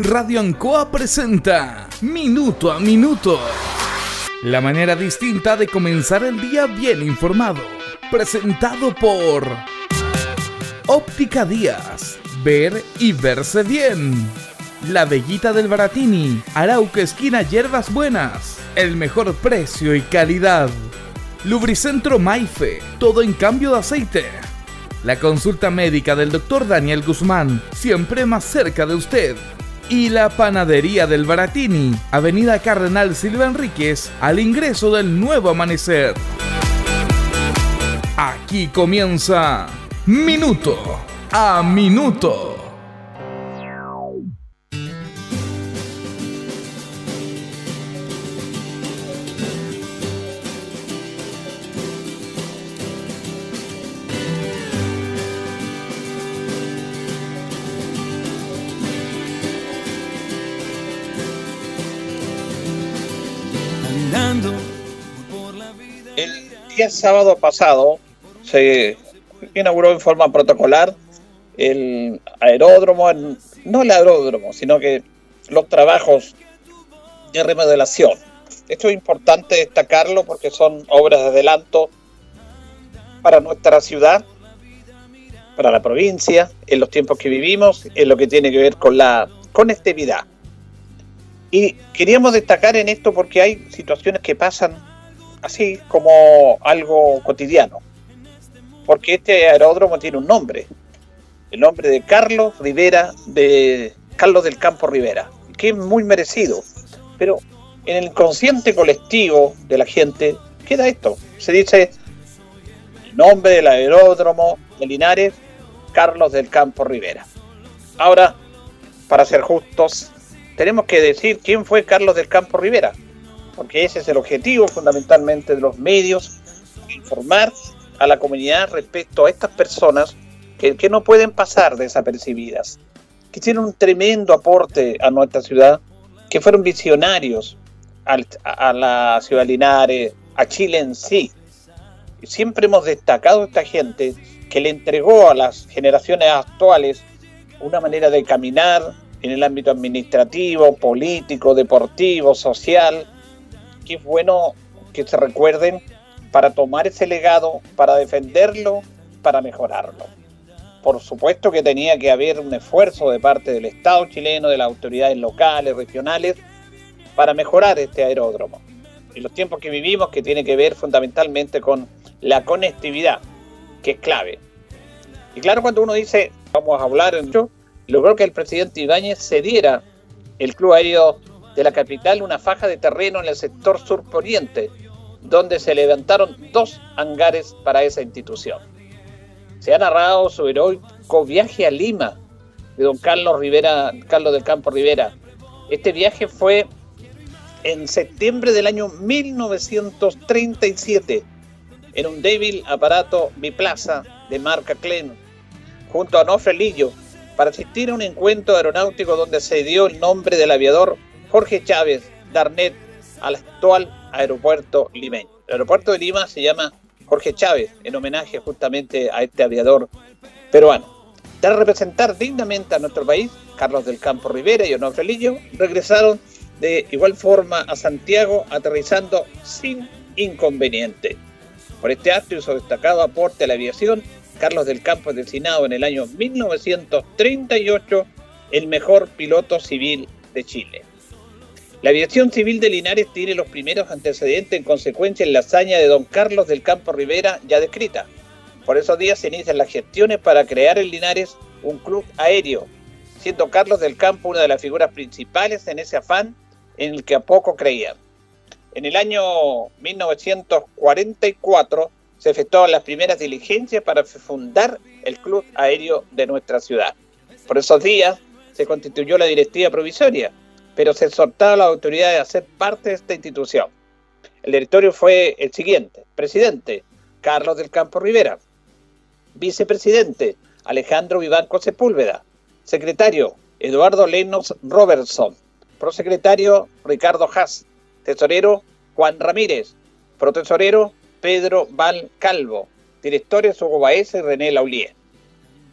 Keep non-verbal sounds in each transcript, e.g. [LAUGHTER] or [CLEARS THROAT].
Radio Ancoa presenta Minuto a Minuto. La manera distinta de comenzar el día bien informado. Presentado por Óptica Díaz. Ver y verse bien. La Bellita del Baratini. Arauca Esquina Hierbas Buenas. El mejor precio y calidad. Lubricentro Maife. Todo en cambio de aceite. La consulta médica del Dr. Daniel Guzmán. Siempre más cerca de usted y la Panadería del Baratini, Avenida Cardenal Silva Enríquez, al ingreso del nuevo amanecer. Aquí comienza Minuto a Minuto. El sábado pasado se inauguró en forma protocolar el aeródromo, no el aeródromo, sino que los trabajos de remodelación. Esto es importante destacarlo porque son obras de adelanto para nuestra ciudad, para la provincia, en los tiempos que vivimos, en lo que tiene que ver con la conectividad. Y queríamos destacar en esto porque hay situaciones que pasan así como algo cotidiano. Porque este aeródromo tiene un nombre, el nombre de Carlos Rivera, de Carlos del Campo Rivera, que es muy merecido. Pero en el inconsciente colectivo de la gente queda esto. Se dice el nombre del aeródromo de Linares, Carlos del Campo Rivera. Ahora, para ser justos, tenemos que decir quién fue Carlos del Campo Rivera porque ese es el objetivo fundamentalmente de los medios, informar a la comunidad respecto a estas personas que, no pueden pasar desapercibidas, que tienen un tremendo aporte a nuestra ciudad, que fueron visionarios a, la ciudad de Linares, a Chile en sí. Siempre hemos destacado a esta gente que le entregó a las generaciones actuales una manera de caminar en el ámbito administrativo, político, deportivo, social, que es bueno que se recuerden para tomar ese legado, para defenderlo, para mejorarlo. Por supuesto que tenía que haber un esfuerzo de parte del Estado chileno, de las autoridades locales, regionales, para mejorar este aeródromo. En los tiempos que vivimos, que tiene que ver fundamentalmente con la conectividad, que es clave. Y claro, cuando uno dice, vamos a hablar, yo logró que el presidente Ibáñez cediera el Club Aéreo de la capital una faja de terreno en el sector surponiente, donde se levantaron dos hangares para esa institución. Se ha narrado su heroico viaje a Lima de don Carlos Rivera, Carlos del Campo Rivera. Este viaje fue en septiembre del año 1937 en un débil aparato biplaza de marca Klen junto a Nofre Lillo para asistir a un encuentro aeronáutico donde se dio el nombre del aviador Jorge Chávez Darnet al actual aeropuerto limeño. El aeropuerto de Lima se llama Jorge Chávez en homenaje justamente a este aviador peruano. Tras representar dignamente a nuestro país, Carlos del Campo Rivera y Onofre Lillo regresaron de igual forma a Santiago aterrizando sin inconveniente. Por este acto y su destacado aporte a la aviación, Carlos del Campo es designado en el año 1938 el mejor piloto civil de Chile. La aviación civil de Linares tiene los primeros antecedentes en consecuencia en la hazaña de don Carlos del Campo Rivera ya descrita. Por esos días se inician las gestiones para crear en Linares un club aéreo, siendo Carlos del Campo una de las figuras principales en ese afán en el que a poco creían. En el año 1944 se efectuaron las primeras diligencias para fundar el club aéreo de nuestra ciudad. Por esos días se constituyó la directiva provisoria, pero se exhortaba a la autoridad de hacer parte de esta institución. El directorio fue el siguiente. Presidente, Carlos del Campo Rivera. Vicepresidente, Alejandro Vivanco Sepúlveda. Secretario, Eduardo Lenos Robertson. Prosecretario, Ricardo Haas. Tesorero, Juan Ramírez. Protesorero, Pedro Val Calvo. Directores, Hugo Baeza y René Laulier.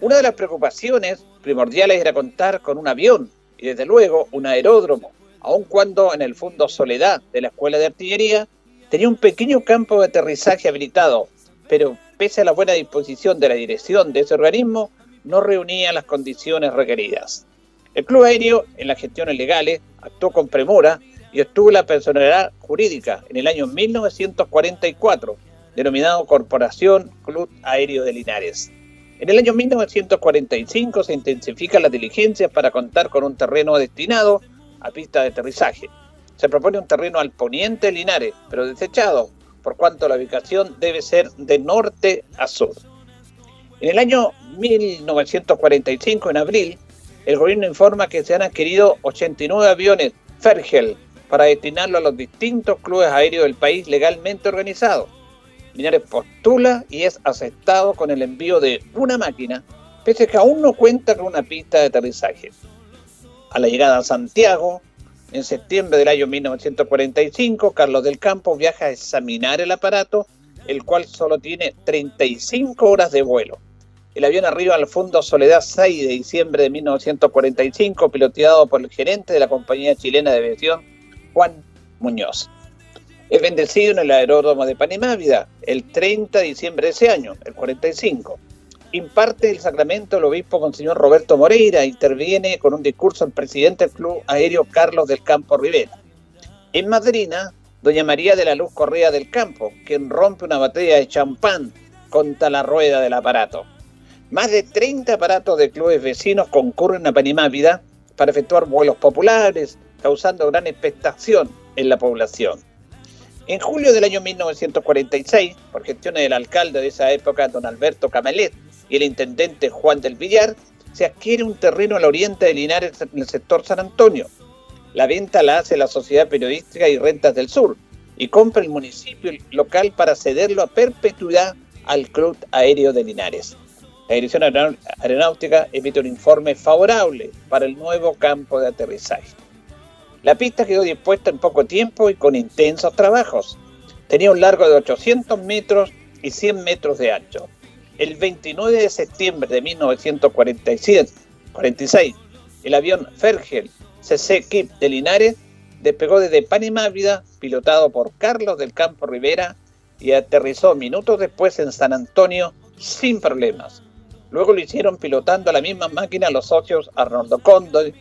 Una de las preocupaciones primordiales era contar con un avión y desde luego un aeródromo, aun cuando en el fondo Soledad de la Escuela de Artillería tenía un pequeño campo de aterrizaje habilitado, pero pese a la buena disposición de la dirección de ese organismo, no reunía las condiciones requeridas. El Club Aéreo, en las gestiones legales, actuó con premura y obtuvo la personalidad jurídica en el año 1944, denominado Corporación Club Aéreo de Linares. En el año 1945 se intensifican las diligencias para contar con un terreno destinado a pista de aterrizaje. Se propone un terreno al poniente de Linares, pero desechado, por cuanto la ubicación debe ser de norte a sur. En el año 1945, en abril, el gobierno informa que se han adquirido 89 aviones Fergel para destinarlo a los distintos clubes aéreos del país legalmente organizados. Linares postula y es aceptado con el envío de una máquina, pese a que aún no cuenta con una pista de aterrizaje. A la llegada a Santiago, en septiembre del año 1945, Carlos del Campo viaja a examinar el aparato, el cual solo tiene 35 horas de vuelo. El avión arriba al fondo Soledad 6 de diciembre de 1945, piloteado por el gerente de la compañía chilena de aviación, Juan Muñoz. Es bendecido en el aeródromo de Panimávida el 30 de diciembre de ese año, el 45. Imparte el sacramento el obispo con señor Roberto Moreira, interviene con un discurso el presidente del Club Aéreo Carlos del Campo Rivera. En madrina, doña María de la Luz Correa del Campo, quien rompe una botella de champán contra la rueda del aparato. Más de 30 aparatos de clubes vecinos concurren a Panimávida para efectuar vuelos populares, causando gran expectación en la población. En julio del año 1946, por gestiones del alcalde de esa época, don Alberto Camelet, y el intendente Juan del Villar, se adquiere un terreno al oriente de Linares en el sector San Antonio. La venta la hace la Sociedad Periodística y Rentas del Sur y compra el municipio local para cederlo a perpetuidad al Club Aéreo de Linares. La Dirección Aeronáutica emite un informe favorable para el nuevo campo de aterrizaje. La pista quedó dispuesta en poco tiempo y con intensos trabajos. Tenía un largo de 800 metros y 100 metros de ancho. El 29 de septiembre de 1946, el avión Fergel CC Kip de Linares despegó desde Panimávida, pilotado por Carlos del Campo Rivera, y aterrizó minutos después en San Antonio sin problemas. Luego lo hicieron pilotando a la misma máquina los socios Arnoldo Condoy,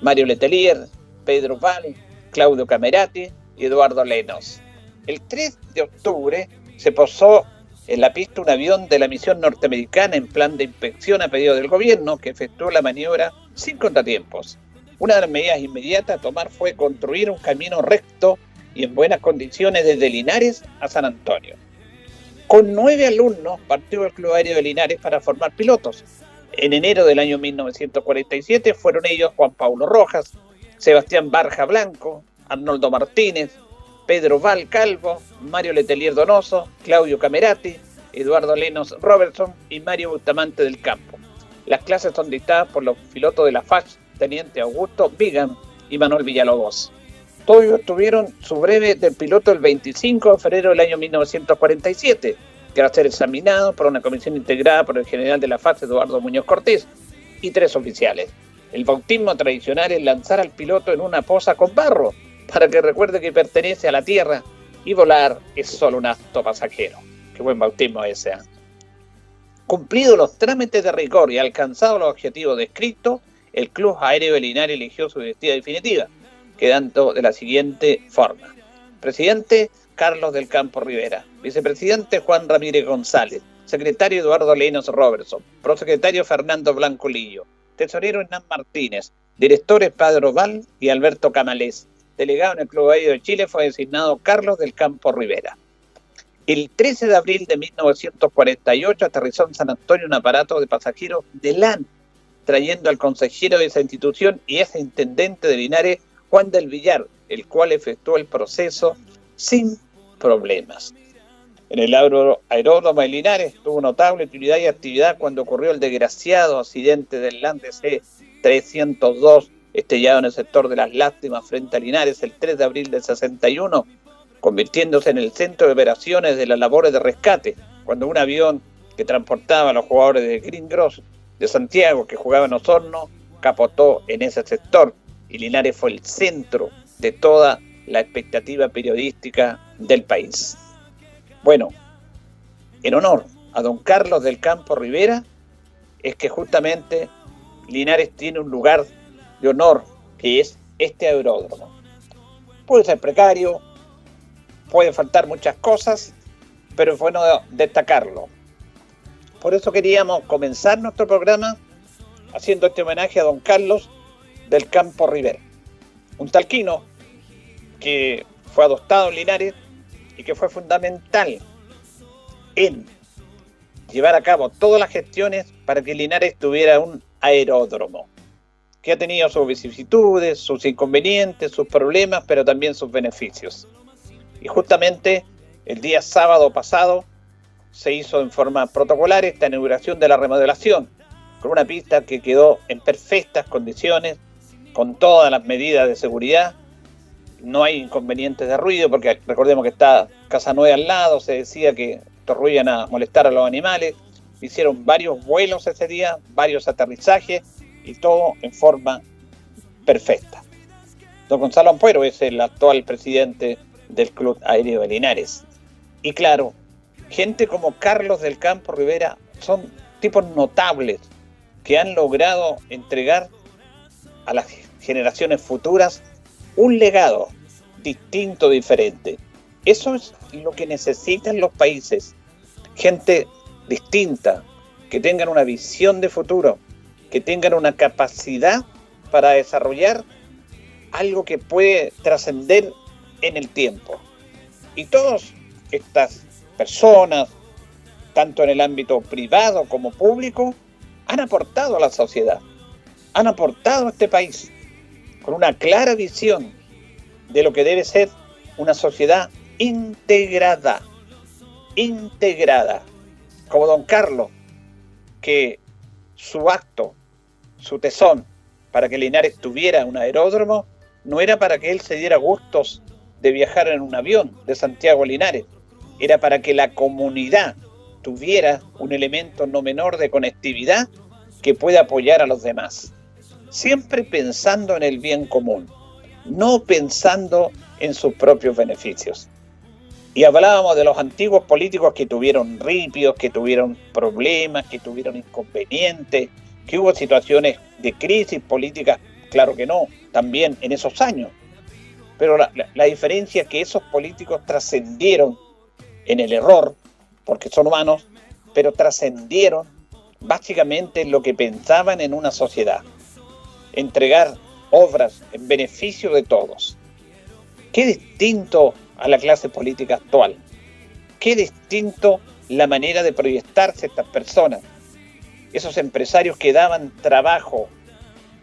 Mario Letelier, Pedro Val, Claudio Camerati y Eduardo Lenos. El 3 de octubre se posó en la pista un avión de la misión norteamericana en plan de inspección a pedido del gobierno que efectuó la maniobra sin contratiempos. Una de las medidas inmediatas a tomar fue construir un camino recto y en buenas condiciones desde Linares a San Antonio. Con nueve alumnos partió el Club Aéreo de Linares para formar pilotos. En enero del año 1947 fueron ellos Juan Paulo Rojas, Sebastián Barja Blanco, Arnoldo Martínez, Pedro Val Calvo, Mario Letelier Donoso, Claudio Camerati, Eduardo Lenos Robertson y Mario Bustamante del Campo. Las clases son dictadas por los pilotos de la FAS, Teniente Augusto Vigan y Manuel Villalobos. Todos tuvieron su breve del piloto el 25 de febrero del año 1947, que va a ser examinado por una comisión integrada por el general de la FAS, Eduardo Muñoz Cortés, y tres oficiales. El bautismo tradicional es lanzar al piloto en una poza con barro, para que recuerde que pertenece a la tierra y volar es solo un acto pasajero. Qué buen bautismo ese. ¿eh? Cumplidos los trámites de rigor y alcanzados los objetivos descritos, el Club Aéreo de eligió su vestida definitiva quedando de la siguiente forma. Presidente Carlos del Campo Rivera, vicepresidente Juan Ramírez González, secretario Eduardo Lenos Robertson, prosecretario Fernando Blanco Lillo, tesorero Hernán Martínez, directores Pedro Val y Alberto Camalés. Delegado en el Club Aéreo de Chile fue designado Carlos del Campo Rivera. El 13 de abril de 1948 aterrizó en San Antonio un aparato de pasajeros de LAN, trayendo al consejero de esa institución y ese intendente de Linares, Juan del Villar, el cual efectuó el proceso sin problemas. En el aeródromo de Linares tuvo notable utilidad y actividad cuando ocurrió el desgraciado accidente del Lande C-302 estrellado en el sector de las Lástimas frente a Linares el 3 de abril del 61, convirtiéndose en el centro de operaciones de las labores de rescate, cuando un avión que transportaba a los jugadores de Green Cross de Santiago que jugaban en Osorno capotó en ese sector y Linares fue el centro de toda la expectativa periodística del país. Bueno, en honor a don Carlos del Campo Rivera, es que justamente Linares tiene un lugar de honor, que es este aeródromo. Puede ser precario, puede faltar muchas cosas, pero es bueno destacarlo. Por eso queríamos comenzar nuestro programa haciendo este homenaje a don Carlos del Campo Rivera, un talquino que fue adoptado en Linares y que fue fundamental en llevar a cabo todas las gestiones para que Linares tuviera un aeródromo, que ha tenido sus vicisitudes, sus inconvenientes, sus problemas, pero también sus beneficios. Y justamente el día sábado pasado se hizo en forma protocolar esta inauguración de la remodelación, con una pista que quedó en perfectas condiciones, con todas las medidas de seguridad. No hay inconvenientes de ruido, porque recordemos que está Casa Nueva al lado, se decía que estorruían a molestar a los animales. Hicieron varios vuelos ese día, varios aterrizajes y todo en forma perfecta. Don Gonzalo Ampuero es el actual presidente del Club Aéreo de Linares. Y claro, gente como Carlos del Campo Rivera son tipos notables que han logrado entregar a las generaciones futuras un legado distinto, diferente. Eso es lo que necesitan los países. Gente distinta, que tengan una visión de futuro, que tengan una capacidad para desarrollar algo que puede trascender en el tiempo. Y todas estas personas, tanto en el ámbito privado como público, han aportado a la sociedad, han aportado a este país con una clara visión de lo que debe ser una sociedad integrada, integrada, como don Carlos, que su acto, su tesón para que Linares tuviera un aeródromo, no era para que él se diera gustos de viajar en un avión de Santiago Linares, era para que la comunidad tuviera un elemento no menor de conectividad que pueda apoyar a los demás. Siempre pensando en el bien común, no pensando en sus propios beneficios. Y hablábamos de los antiguos políticos que tuvieron ripios, que tuvieron problemas, que tuvieron inconvenientes, que hubo situaciones de crisis política, claro que no, también en esos años. Pero la, diferencia es que esos políticos trascendieron en el error, porque son humanos, pero trascendieron básicamente lo que pensaban en una sociedad. Entregar obras en beneficio de todos. Qué distinto a la clase política actual. Qué distinto la manera de proyectarse estas personas. Esos empresarios que daban trabajo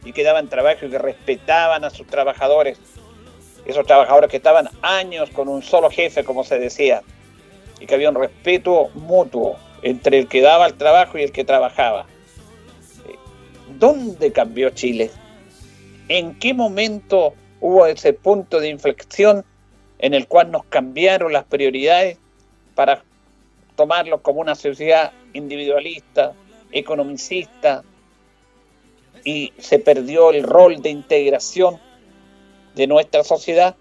y que daban trabajo y que respetaban a sus trabajadores. Esos trabajadores que estaban años con un solo jefe, como se decía, y que había un respeto mutuo entre el que daba el trabajo y el que trabajaba. ¿Dónde cambió Chile? ¿En qué momento hubo ese punto de inflexión en el cual nos cambiaron las prioridades para tomarlo como una sociedad individualista, economicista, y se perdió el rol de integración de nuestra sociedad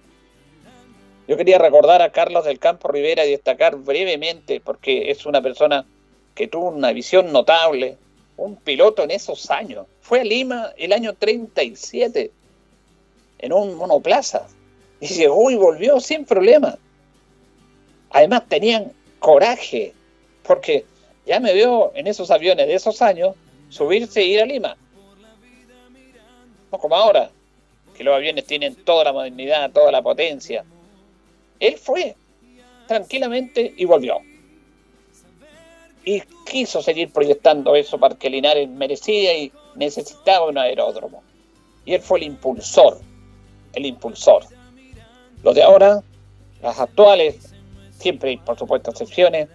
yo quería recordar a Carlos del Campo Rivera y destacar brevemente, porque es una persona que tuvo una visión notable, un piloto en esos años. Fue a Lima el año 37, en un monoplaza, y llegó y volvió sin problema. Además tenían coraje, porque ya me veo en esos aviones de esos años subirse e ir a Lima. No como ahora, que los aviones tienen toda la modernidad, toda la potencia, él fue tranquilamente y volvió. Y quiso seguir proyectando eso para que Linares merecía y necesitaba un aeródromo. Y él fue el impulsor, el impulsor. Los de ahora, las actuales, siempre hay por supuesto excepciones,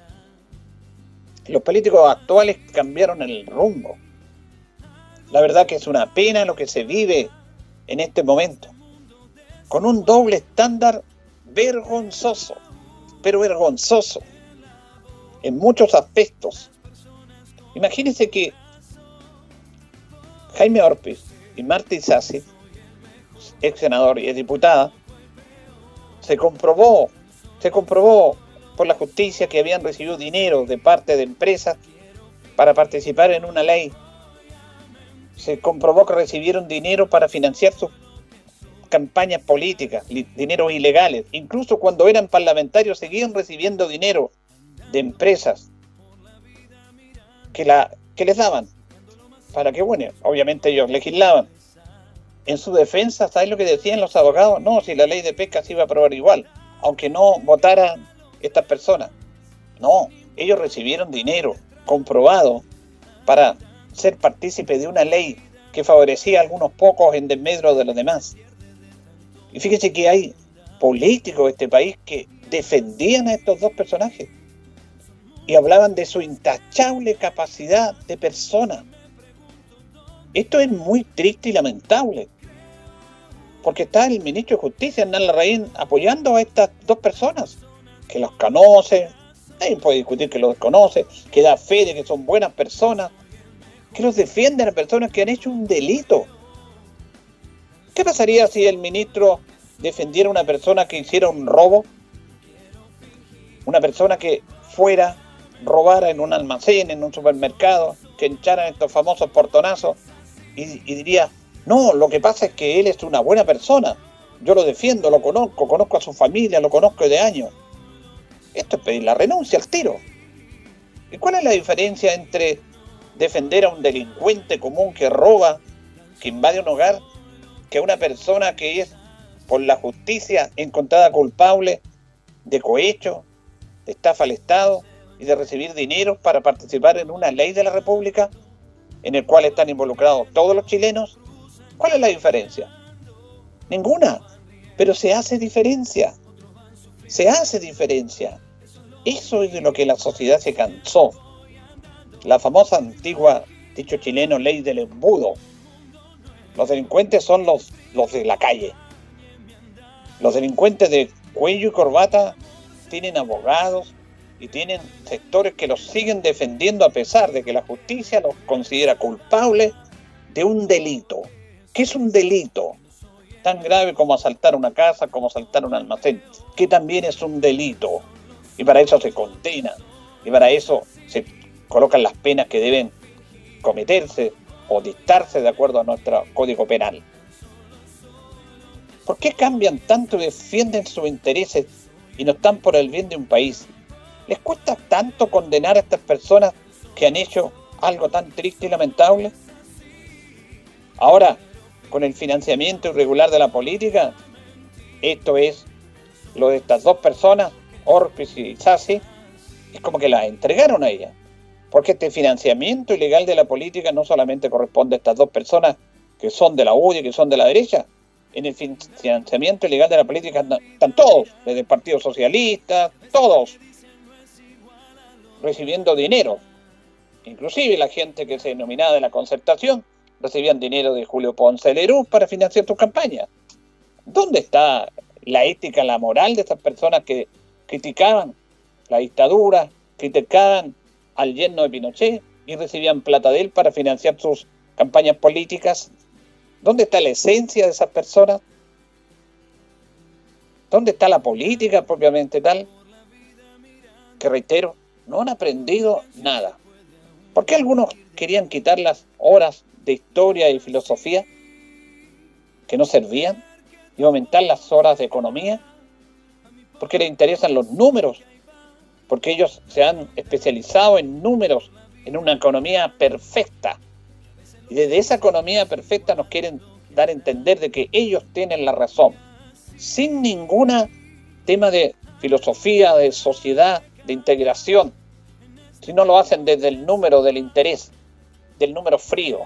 los políticos actuales cambiaron el rumbo. La verdad que es una pena lo que se vive en este momento, con un doble estándar vergonzoso, pero vergonzoso, en muchos aspectos. Imagínense que Jaime Orpiz y Marta Isasi, ex senador y es diputada, se comprobó, se comprobó por la justicia que habían recibido dinero de parte de empresas para participar en una ley. Se comprobó que recibieron dinero para financiar sus campañas políticas, dinero ilegales. Incluso cuando eran parlamentarios seguían recibiendo dinero de empresas que, la, que les daban. Para que, bueno, obviamente ellos legislaban. En su defensa, ¿sabes lo que decían los abogados? No, si la ley de pesca se iba a aprobar igual, aunque no votaran estas personas. No, ellos recibieron dinero comprobado para ser partícipe de una ley que favorecía a algunos pocos en desmedro de los demás. Y fíjese que hay políticos de este país que defendían a estos dos personajes y hablaban de su intachable capacidad de persona. Esto es muy triste y lamentable, porque está el ministro de Justicia, Hernán Larraín, apoyando a estas dos personas, que los conoce, nadie puede discutir que los conoce, que da fe de que son buenas personas, que los defienden a personas que han hecho un delito ¿Qué pasaría si el ministro defendiera a una persona que hiciera un robo? Una persona que fuera, robara en un almacén, en un supermercado, que echaran estos famosos portonazos y, diría, no, lo que pasa es que él es una buena persona. Yo lo defiendo, lo conozco, conozco a su familia, lo conozco de años. Esto es pedir la renuncia al tiro. ¿Y cuál es la diferencia entre defender a un delincuente común que roba, que invade un hogar, que una persona que es por la justicia encontrada culpable de cohecho, de estafa al Estado y de recibir dinero para participar en una ley de la República en el cual están involucrados todos los chilenos, ¿cuál es la diferencia? Ninguna, pero se hace diferencia, se hace diferencia. Eso es de lo que la sociedad se cansó. La famosa antigua, dicho chileno, ley del embudo, los delincuentes son los, los de la calle. Los delincuentes de cuello y corbata tienen abogados y tienen sectores que los siguen defendiendo a pesar de que la justicia los considera culpables de un delito. ¿Qué es un delito? Tan grave como asaltar una casa, como asaltar un almacén, que también es un delito. Y para eso se condena. Y para eso se colocan las penas que deben cometerse o dictarse de acuerdo a nuestro código penal. ¿Por qué cambian tanto y defienden sus intereses y no están por el bien de un país? ¿Les cuesta tanto condenar a estas personas que han hecho algo tan triste y lamentable? Ahora, con el financiamiento irregular de la política, esto es lo de estas dos personas, Orpis y Sassi, es como que la entregaron a ella. Porque este financiamiento ilegal de la política no solamente corresponde a estas dos personas que son de la UDI que son de la derecha. En el financiamiento ilegal de la política están todos, desde el Partido Socialista, todos, recibiendo dinero. Inclusive la gente que se denominaba de la concertación recibían dinero de Julio Ponce Lerú para financiar sus campañas. ¿Dónde está la ética, la moral de estas personas que criticaban la dictadura, criticaban al yerno de Pinochet y recibían plata de él para financiar sus campañas políticas. ¿Dónde está la esencia de esas personas? ¿Dónde está la política propiamente tal? Que reitero, no han aprendido nada. ¿Por qué algunos querían quitar las horas de historia y filosofía que no servían y aumentar las horas de economía? Porque les interesan los números porque ellos se han especializado en números, en una economía perfecta. Y desde esa economía perfecta nos quieren dar a entender de que ellos tienen la razón, sin ninguna tema de filosofía, de sociedad, de integración, si no lo hacen desde el número del interés, del número frío.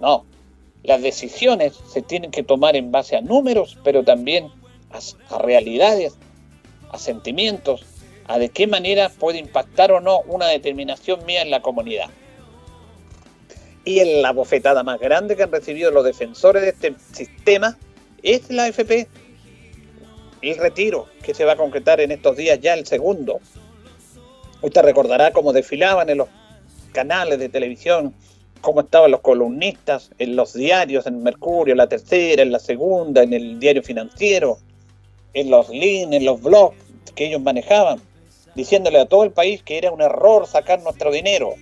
No, las decisiones se tienen que tomar en base a números, pero también a, realidades, a sentimientos, a de qué manera puede impactar o no una determinación mía en la comunidad. Y en la bofetada más grande que han recibido los defensores de este sistema es la FP. El retiro que se va a concretar en estos días, ya el segundo. Usted recordará cómo desfilaban en los canales de televisión cómo estaban los columnistas en los diarios, en Mercurio, la tercera, en la segunda, en el diario financiero, en los links, en los blogs que ellos manejaban, diciéndole a todo el país que era un error sacar nuestro dinero,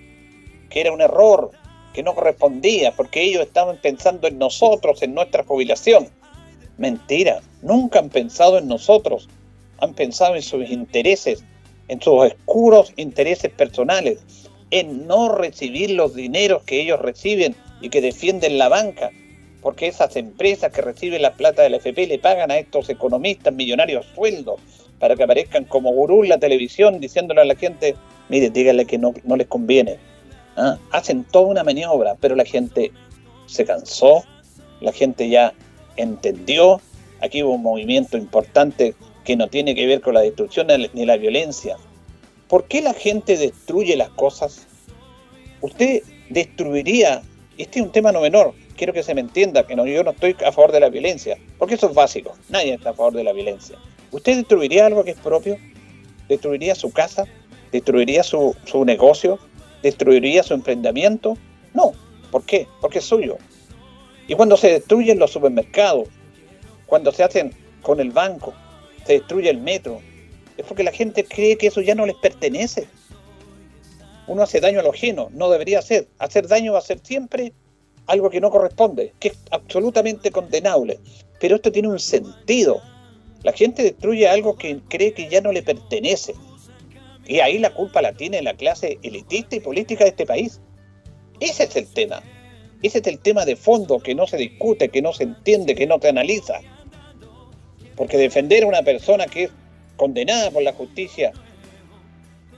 que era un error, que no correspondía, porque ellos estaban pensando en nosotros, en nuestra jubilación. Mentira, nunca han pensado en nosotros, han pensado en sus intereses, en sus oscuros intereses personales, en no recibir los dineros que ellos reciben y que defienden la banca, porque esas empresas que reciben la plata del FP le pagan a estos economistas millonarios sueldos para que aparezcan como gurú en la televisión diciéndole a la gente, mire, díganle que no, no les conviene, ¿ah? hacen toda una maniobra, pero la gente se cansó, la gente ya entendió, aquí hubo un movimiento importante que no tiene que ver con la destrucción ni la violencia. ¿Por qué la gente destruye las cosas? Usted destruiría, este es un tema no menor, quiero que se me entienda, que no, yo no estoy a favor de la violencia, porque eso es básico, nadie está a favor de la violencia. ¿Usted destruiría algo que es propio? ¿Destruiría su casa? ¿Destruiría su, su negocio? destruiría su emprendimiento? No. ¿Por qué? Porque es suyo. Y cuando se destruyen los supermercados, cuando se hacen con el banco, se destruye el metro, es porque la gente cree que eso ya no les pertenece. Uno hace daño a lo ajeno, no debería hacer. Hacer daño va a ser siempre algo que no corresponde, que es absolutamente condenable. Pero esto tiene un sentido. La gente destruye algo que cree que ya no le pertenece. Y ahí la culpa la tiene la clase elitista y política de este país. Ese es el tema. Ese es el tema de fondo que no se discute, que no se entiende, que no se analiza. Porque defender a una persona que es condenada por la justicia,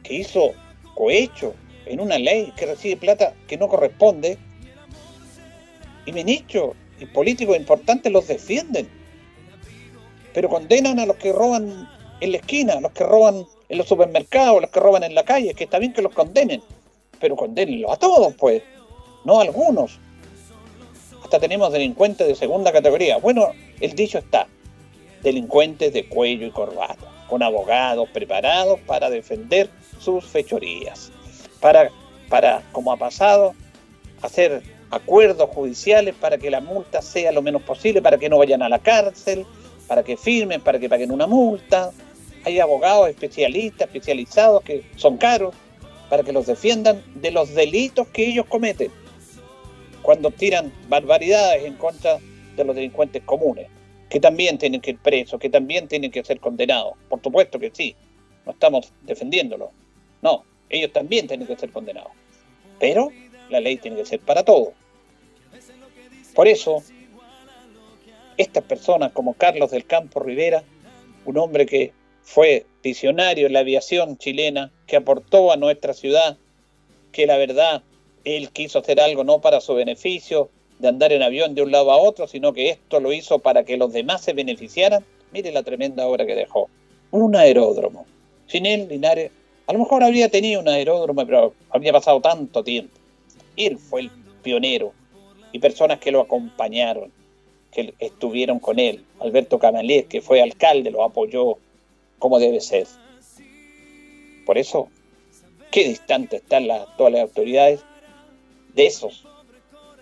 que hizo cohecho en una ley que recibe plata que no corresponde, y ministros y políticos importantes los defienden, pero condenan a los que roban en la esquina, a los que roban en los supermercados, los que roban en la calle, que está bien que los condenen, pero condénenlos a todos, pues, no a algunos. Hasta tenemos delincuentes de segunda categoría. Bueno, el dicho está, delincuentes de cuello y corbata, con abogados preparados para defender sus fechorías, para, para como ha pasado, hacer acuerdos judiciales para que la multa sea lo menos posible, para que no vayan a la cárcel, para que firmen, para que paguen una multa, hay abogados especialistas, especializados que son caros para que los defiendan de los delitos que ellos cometen. Cuando tiran barbaridades en contra de los delincuentes comunes, que también tienen que ir presos, que también tienen que ser condenados. Por supuesto que sí, no estamos defendiéndolo. No, ellos también tienen que ser condenados. Pero la ley tiene que ser para todos. Por eso, estas personas como Carlos del Campo Rivera, un hombre que fue visionario en la aviación chilena, que aportó a nuestra ciudad, que la verdad él quiso hacer algo no para su beneficio, de andar en avión de un lado a otro, sino que esto lo hizo para que los demás se beneficiaran. Mire la tremenda obra que dejó. Un aeródromo. Sin él, Linares, a lo mejor habría tenido un aeródromo, pero habría pasado tanto tiempo. Él fue el pionero y personas que lo acompañaron, que estuvieron con él. Alberto Camalés, que fue alcalde, lo apoyó, como debe ser. Por eso, qué distante están las actuales autoridades de esos,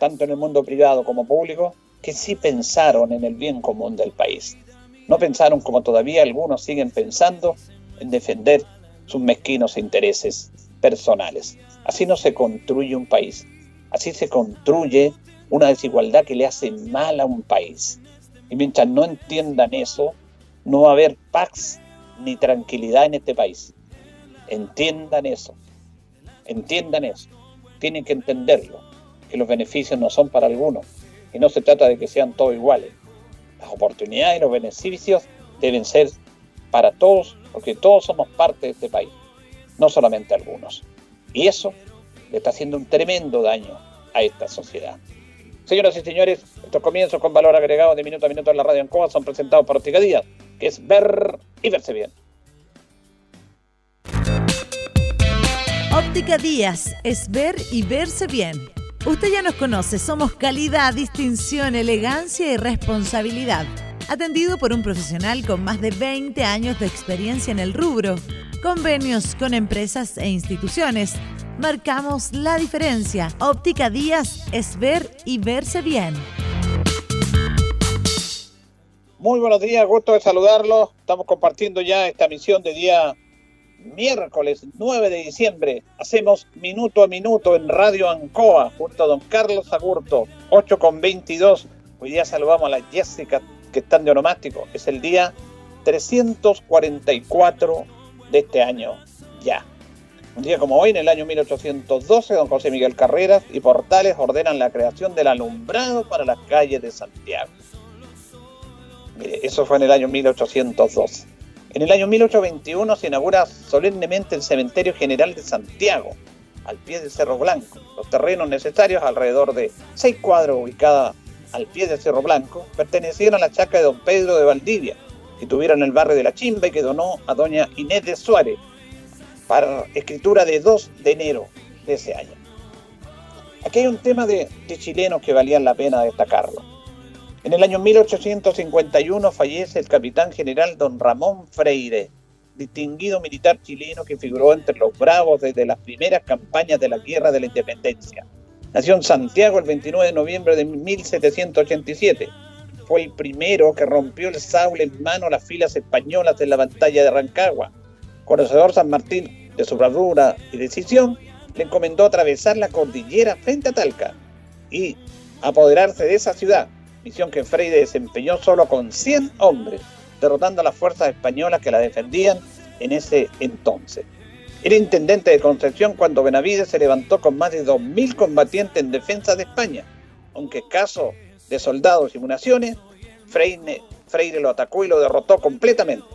tanto en el mundo privado como público, que sí pensaron en el bien común del país. No pensaron como todavía algunos siguen pensando en defender sus mezquinos intereses personales. Así no se construye un país. Así se construye una desigualdad que le hace mal a un país. Y mientras no entiendan eso, no va a haber paz ni tranquilidad en este país. Entiendan eso, entiendan eso, tienen que entenderlo, que los beneficios no son para algunos y no se trata de que sean todos iguales. Las oportunidades y los beneficios deben ser para todos, porque todos somos parte de este país, no solamente algunos. Y eso le está haciendo un tremendo daño a esta sociedad. Señoras y señores, estos comienzos con valor agregado de minuto a minuto en la radio Ancoa son presentados por Ortiga Díaz que es ver y verse bien. Óptica Díaz es ver y verse bien. Usted ya nos conoce, somos calidad, distinción, elegancia y responsabilidad. Atendido por un profesional con más de 20 años de experiencia en el rubro, convenios con empresas e instituciones Marcamos la diferencia. Óptica Díaz es ver y verse bien. Muy buenos días, gusto de saludarlos. Estamos compartiendo ya esta misión de día miércoles 9 de diciembre. Hacemos minuto a minuto en Radio Ancoa junto a don Carlos Agurto, 8 con 22. Hoy día saludamos a la Jessica que están de onomástico. Es el día 344 de este año ya. Un día como hoy, en el año 1812, don José Miguel Carreras y Portales ordenan la creación del alumbrado para las calles de Santiago. Mire, eso fue en el año 1812. En el año 1821 se inaugura solemnemente el Cementerio General de Santiago, al pie del Cerro Blanco. Los terrenos necesarios, alrededor de seis cuadros ubicados al pie del Cerro Blanco, pertenecían a la chaca de don Pedro de Valdivia, que tuvieron el barrio de la Chimba y que donó a doña Inés de Suárez para escritura de 2 de enero de ese año. Aquí hay un tema de, de chilenos que valían la pena destacarlo. En el año 1851 fallece el capitán general don Ramón Freire, distinguido militar chileno que figuró entre los bravos desde las primeras campañas de la Guerra de la Independencia. Nació en Santiago el 29 de noviembre de 1787. Fue el primero que rompió el sable en mano a las filas españolas en la batalla de Rancagua. Conocedor San Martín de su bravura y decisión, le encomendó atravesar la cordillera frente a Talca y apoderarse de esa ciudad, misión que Freire desempeñó solo con 100 hombres, derrotando a las fuerzas españolas que la defendían en ese entonces. Era intendente de Concepción cuando Benavides se levantó con más de 2.000 combatientes en defensa de España, aunque caso de soldados y municiones, Freire, lo atacó y lo derrotó completamente.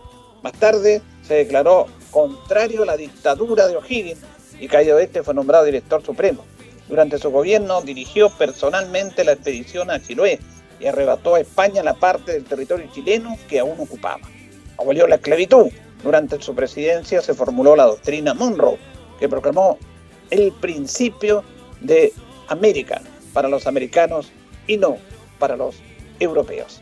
Más tarde se declaró contrario a la dictadura de O'Higgins y caído este fue nombrado director supremo. Durante su gobierno dirigió personalmente la expedición a Chiloé, y arrebató a España la parte del territorio chileno que aún ocupaba. Abolió la esclavitud. Durante su presidencia se formuló la doctrina Monroe, que proclamó el principio de América para los americanos y no para los europeos.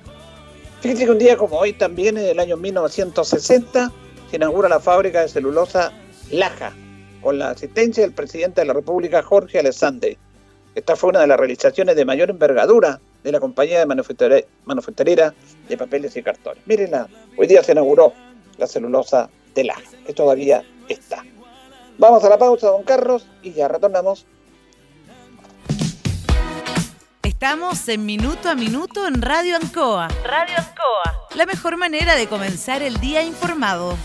Fíjense que un día como hoy, también en el año 1960, se inaugura la fábrica de celulosa Laja, con la asistencia del presidente de la República, Jorge Alessandri. Esta fue una de las realizaciones de mayor envergadura de la compañía de manufacturera de papeles y cartones. Mírenla, hoy día se inauguró la celulosa de la que todavía está. Vamos a la pausa, don Carlos, y ya retornamos. Estamos en Minuto a Minuto en Radio Ancoa. Radio Ancoa. La mejor manera de comenzar el día informado.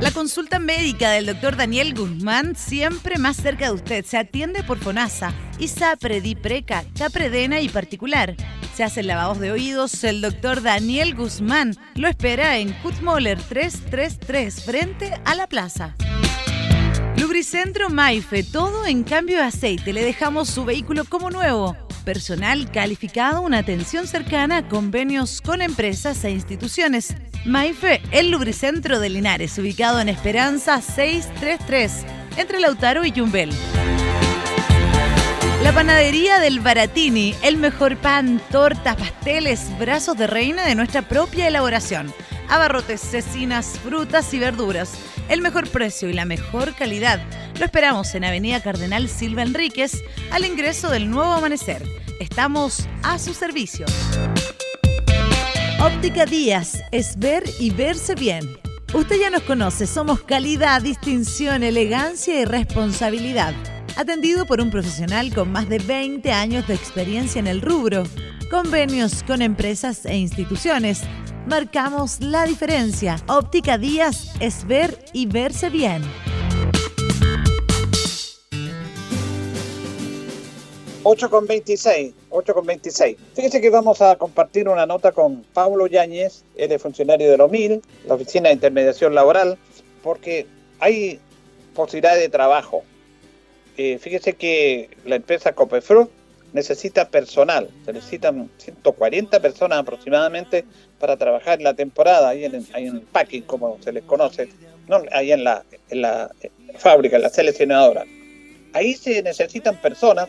La consulta médica del doctor Daniel Guzmán siempre más cerca de usted. Se atiende por FONASA, ISAPRE, DIPRECA, CAPREDENA y particular. Se hacen lavados de oídos. El doctor Daniel Guzmán lo espera en Kutmoller 333 frente a la plaza. Lubricentro Maife, todo en cambio de aceite. Le dejamos su vehículo como nuevo. Personal calificado, una atención cercana, convenios con empresas e instituciones. Maife, el lubricentro de Linares, ubicado en Esperanza 633, entre Lautaro y Yumbel. La panadería del Baratini, el mejor pan, tortas, pasteles, brazos de reina de nuestra propia elaboración. Abarrotes, cecinas, frutas y verduras. El mejor precio y la mejor calidad. Lo esperamos en Avenida Cardenal Silva Enríquez, al ingreso del nuevo amanecer. Estamos a su servicio. Óptica Díaz es ver y verse bien. Usted ya nos conoce, somos calidad, distinción, elegancia y responsabilidad. Atendido por un profesional con más de 20 años de experiencia en el rubro. Convenios con empresas e instituciones. Marcamos la diferencia. Óptica Díaz es ver y verse bien. 8 con 26, 8 con 26. Fíjese que vamos a compartir una nota con Pablo Yáñez, él es funcionario de la OMIL, la Oficina de Intermediación Laboral, porque hay posibilidad de trabajo. Eh, fíjese que la empresa Copefru necesita personal, se necesitan 140 personas aproximadamente para trabajar en la temporada, ahí en, el packing, como se les conoce, no, ahí en la, la eh, fábrica, en la seleccionadora. Ahí se necesitan personas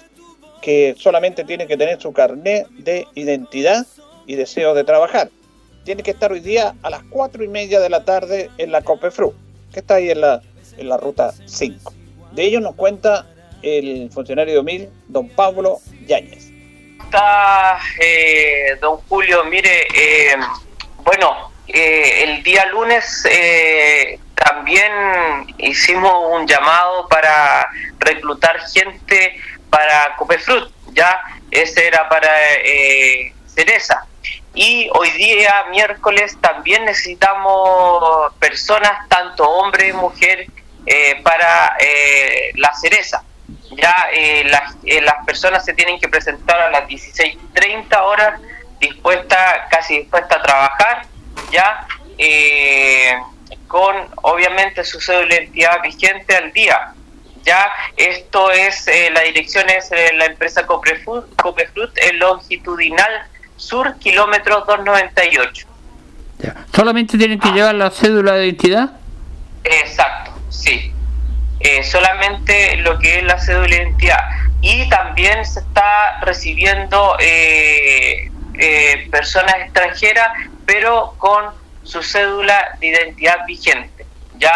que solamente tiene que tener su carnet de identidad y deseo de trabajar. Tiene que estar hoy día a las cuatro y media de la tarde en la Copefru, que está ahí en la, en la ruta 5. De ello nos cuenta el funcionario de OMIL, don Pablo Yáñez. Eh, don Julio, mire, eh, bueno, eh, el día lunes también hicimos un llamado para reclutar gente para Copefrut, ya ese era para Cereza. Y hoy día, miércoles, también necesitamos personas, tanto hombre y mujer, para la cereza ya eh, las, eh, las personas se tienen que presentar a las 16.30 horas dispuesta, casi dispuesta a trabajar, ya eh, con obviamente su cédula de identidad vigente al día. Ya esto es, la dirección es la empresa Copefrut, Copefrut el longitudinal sur, kilómetros 298. Ya. ¿Solamente tienen que llevar la cédula de identidad? Exacto, sí. Eh, solamente lo que es la cédula de identidad. Y también se está recibiendo eh, eh, personas extranjeras, pero con su cédula de identidad vigente. Ya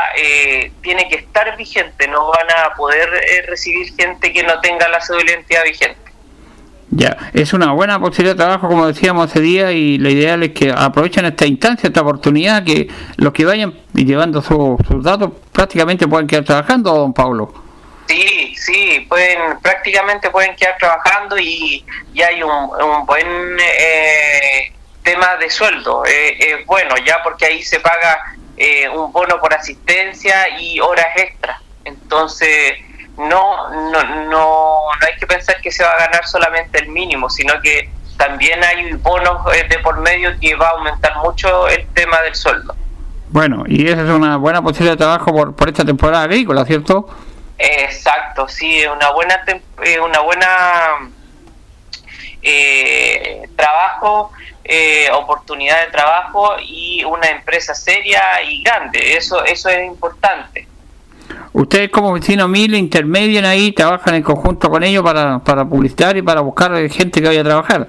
tiene que estar vigente, no van a poder recibir gente que no tenga la cédula de identidad vigente. Ya, es una buena posibilidad de trabajo, como decíamos ese día, y lo ideal es que aprovechen esta instancia, esta oportunidad, que los que vayan llevando sus datos prácticamente pueden quedar trabajando, don Pablo. Sí, sí, pueden prácticamente pueden quedar trabajando y, y hay un, un buen eh, tema de sueldo. Eh, es bueno, ya porque ahí se paga eh, un bono por asistencia y horas extras. Entonces, no, no, no, no hay que pensar que se va a ganar solamente el mínimo, sino que también hay bonos eh, de por medio que va a aumentar mucho el tema del sueldo. Bueno, y esa es una buena posibilidad de trabajo por, por esta temporada agrícola, ¿cierto? Exacto, sí, una buena, eh, una buena eh, trabajo, oportunidad de trabajo y una empresa seria y grande. Eso, eso es importante. Ustedes como vecinos mil intermedian ahí, trabajan en conjunto con ellos para, para publicitar y para buscar gente que vaya a trabajar.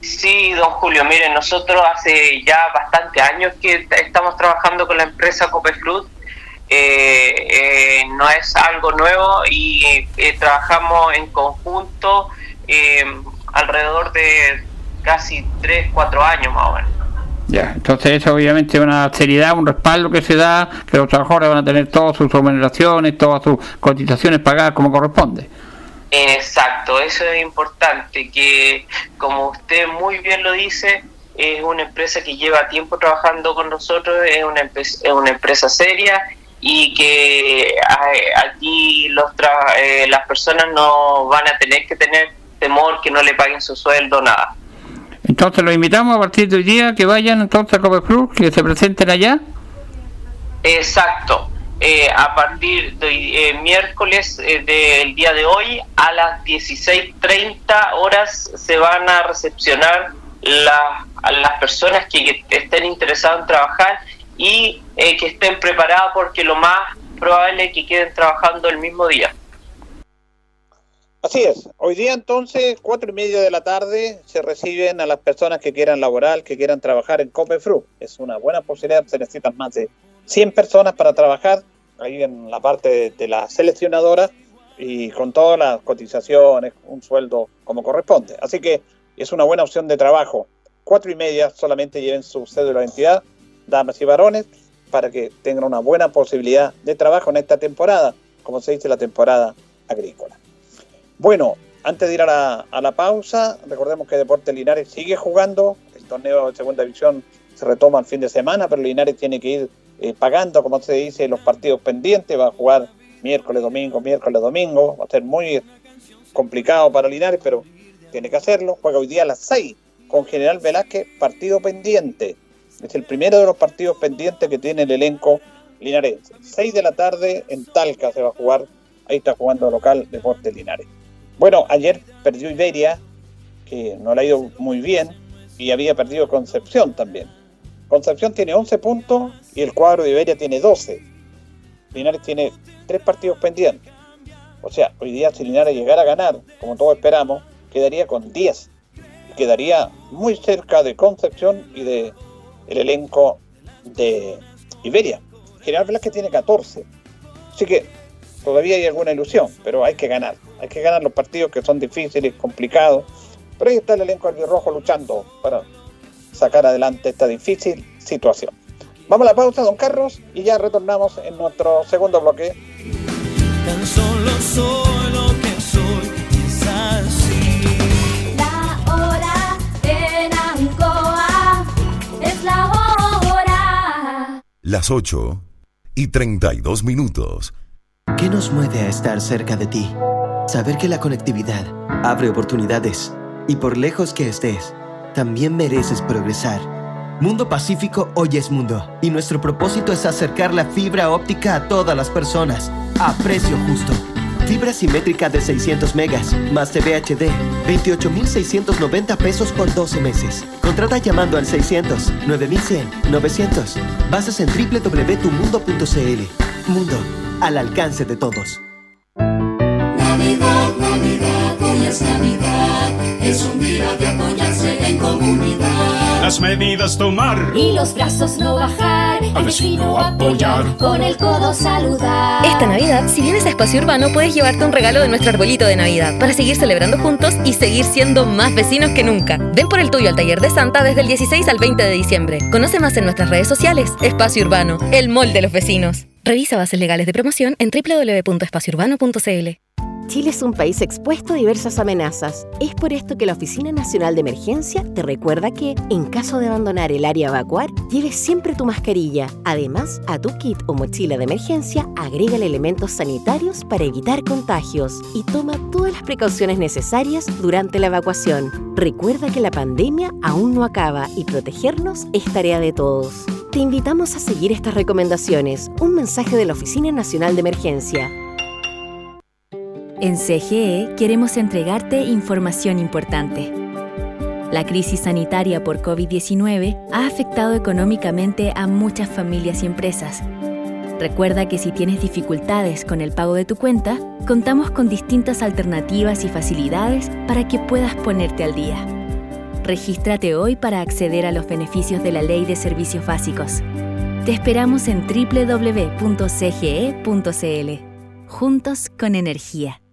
Sí, don Julio, miren, nosotros hace ya bastante años que estamos trabajando con la empresa Copeflut. Eh, eh, no es algo nuevo y eh, trabajamos en conjunto alrededor de casi 3, 4 años más o menos. Ya, entonces eso obviamente es una seriedad, un respaldo que se da, que los trabajadores van a tener todas sus remuneraciones, todas sus cotizaciones pagadas como corresponde. Exacto, eso es importante, que como usted muy bien lo dice, es una empresa que lleva tiempo trabajando con nosotros, es una, es una empresa seria y que aquí los eh, las personas no van a tener que tener temor que no le paguen su sueldo, nada. Entonces los invitamos a partir de hoy día que vayan entonces a Copeflux, que se presenten allá. Exacto. Eh, a partir de eh, miércoles eh, del día de hoy a las 16.30 horas se van a recepcionar a las personas que, estén interesadas en trabajar y que estén preparadas porque lo más probable es que queden trabajando el mismo día. Así es. Hoy día entonces, cuatro y media de la tarde, se reciben a las personas que quieran laborar, que quieran trabajar en Copefru. Es una buena posibilidad, se necesitan más de 100 personas para trabajar ahí en la parte de, la seleccionadora y con todas las cotizaciones, un sueldo como corresponde. Así que es una buena opción de trabajo. Cuatro y media solamente lleven su cédula de identidad, damas y varones, para que tengan una buena posibilidad de trabajo en esta temporada, como se dice la temporada agrícola. Bueno, antes de ir a la, pausa, recordemos que Deportes Linares sigue jugando. El torneo de segunda división se retoma el fin de semana, pero Linares tiene que ir eh, pagando, como se dice, los partidos pendientes. Va a jugar miércoles, domingo, miércoles, domingo. Va a ser muy complicado para Linares, pero tiene que hacerlo. Juega hoy día a las 6 con General Velázquez, partido pendiente. Es el primero de los partidos pendientes que tiene el elenco linarense. 6 de la tarde en Talca se va a jugar. Ahí está jugando local Deportes Linares. Bueno, ayer perdió Iberia, que no le ha ido muy bien, y había perdido Concepción también. Concepción tiene 11 puntos y el cuadro de Iberia tiene 12. Linares tiene 3 partidos pendientes. O sea, hoy día si Linares llegara a ganar, como todos esperamos, quedaría con 10. Quedaría muy cerca de Concepción y de el elenco de Iberia. General Velázquez tiene 14. Así que todavía hay alguna ilusión, pero hay que ganar. Hay que ganar los partidos que son difíciles, complicados. Pero ahí está el elenco albirrojo luchando para sacar adelante esta difícil situación. Vamos a la pausa, don Carlos, y ya retornamos en nuestro segundo bloque. Tan solo soy lo que soy, es así. La hora en Ancoa es la hora. Las 8 y 32 minutos. ¿Qué nos mueve a estar cerca de ti? Saber que la conectividad abre oportunidades y por lejos que estés, también mereces progresar. Mundo Pacífico hoy es mundo y nuestro propósito es acercar la fibra óptica a todas las personas a precio justo. Fibra simétrica de 600 megas más TV HD, 28,690 pesos por 12 meses. Contrata llamando al 600 9100 900. Bases en www.tumundo.cl. Mundo, al alcance de todos. Navidad, Navidad, hoy es Navidad. Es un día de. Las medidas tomar. Y los brazos no bajar. Al vecino apoyar. Con el codo saludar. Esta Navidad, si vienes a Espacio Urbano, puedes llevarte un regalo de nuestro arbolito de Navidad para seguir celebrando juntos y seguir siendo más vecinos que nunca. Ven por el tuyo al taller de Santa desde el 16 al 20 de diciembre. Conoce más en nuestras redes sociales. Espacio Urbano, el mall de los vecinos. Revisa bases legales de promoción en www.espaciourbano.cl. Chile es un país expuesto a diversas amenazas. Es por esto que la Oficina Nacional de Emergencia te recuerda que, en caso de abandonar el área a evacuar, lleves siempre tu mascarilla. Además, a tu kit o mochila de emergencia, agrégale elementos sanitarios para evitar contagios y toma todas las precauciones necesarias durante la evacuación. Recuerda que la pandemia aún no acaba y protegernos es tarea de todos. Te invitamos a seguir estas recomendaciones. Un mensaje de la Oficina Nacional de Emergencia. En CGE queremos entregarte información importante. La crisis sanitaria por COVID-19 ha afectado económicamente a muchas familias y empresas. Recuerda que si tienes dificultades con el pago de tu cuenta, contamos con distintas alternativas y facilidades para que puedas ponerte al día. Regístrate hoy para acceder a los beneficios de la Ley de Servicios Básicos. Te esperamos en www.cge.cl. Juntos con energía.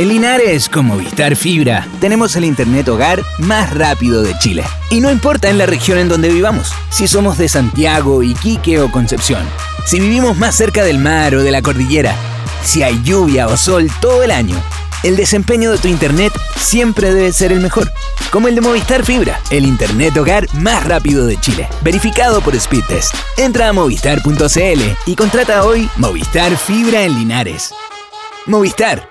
En Linares, con Movistar Fibra, tenemos el Internet hogar más rápido de Chile. Y no importa en la región en donde vivamos, si somos de Santiago, Iquique o Concepción, si vivimos más cerca del mar o de la cordillera, si hay lluvia o sol todo el año, el desempeño de tu Internet siempre debe ser el mejor. Como el de Movistar Fibra, el Internet hogar más rápido de Chile. Verificado por Speedtest. Entra a movistar.cl y contrata hoy Movistar Fibra en Linares. Movistar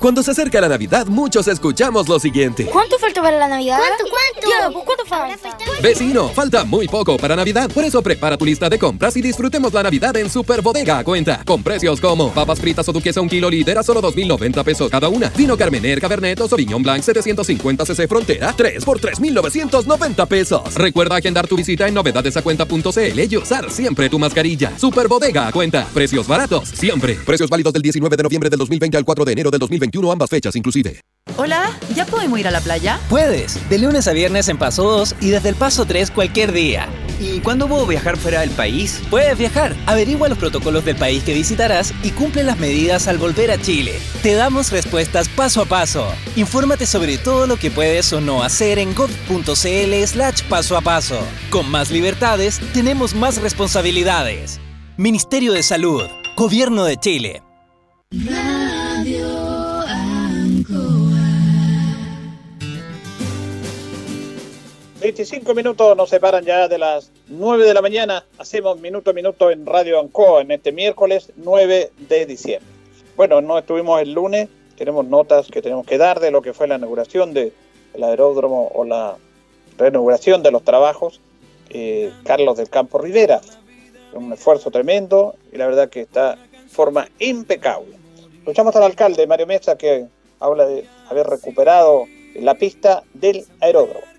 Cuando se acerca la Navidad, muchos escuchamos lo siguiente. ¿Cuánto falta para la Navidad? ¿Cuánto, cuánto? ¿cuánto falta? Vecino, falta muy poco para Navidad. Por eso prepara tu lista de compras y disfrutemos la Navidad en Super Bodega a cuenta. Con precios como papas fritas o duquesa un kilo líder a solo 2.090 pesos cada una. Vino Carmener, Cabernet o Sauvignon Blanc 750 cc Frontera 3 por 3.990 pesos. Recuerda agendar tu visita en novedadesacuenta.cl y usar siempre tu mascarilla. Super Bodega a cuenta. Precios baratos siempre. Precios válidos del 19 de noviembre del 2020 al 4 de enero del 2021 ambas fechas inclusive. Hola, ¿ya podemos ir a la playa? Puedes, de lunes a viernes en Paso 2 y desde el Paso 3 cualquier día. ¿Y cuándo puedo viajar fuera del país? Puedes viajar, averigua los protocolos del país que visitarás y cumple las medidas al volver a Chile. Te damos respuestas paso a paso. Infórmate sobre todo lo que puedes o no hacer en gov.cl slash paso a paso. Con más libertades, tenemos más responsabilidades. Ministerio de Salud, Gobierno de Chile. 25 minutos nos separan ya de las 9 de la mañana. Hacemos minuto a minuto en Radio Ancoa en este miércoles 9 de diciembre. Bueno, no estuvimos el lunes. Tenemos notas que tenemos que dar de lo que fue la inauguración del aeródromo o la reinauguración de los trabajos. Eh, Carlos del Campo Rivera. Un esfuerzo tremendo y la verdad que está forma impecable. Escuchamos al alcalde Mario Mesa que habla de haber recuperado la pista del aeródromo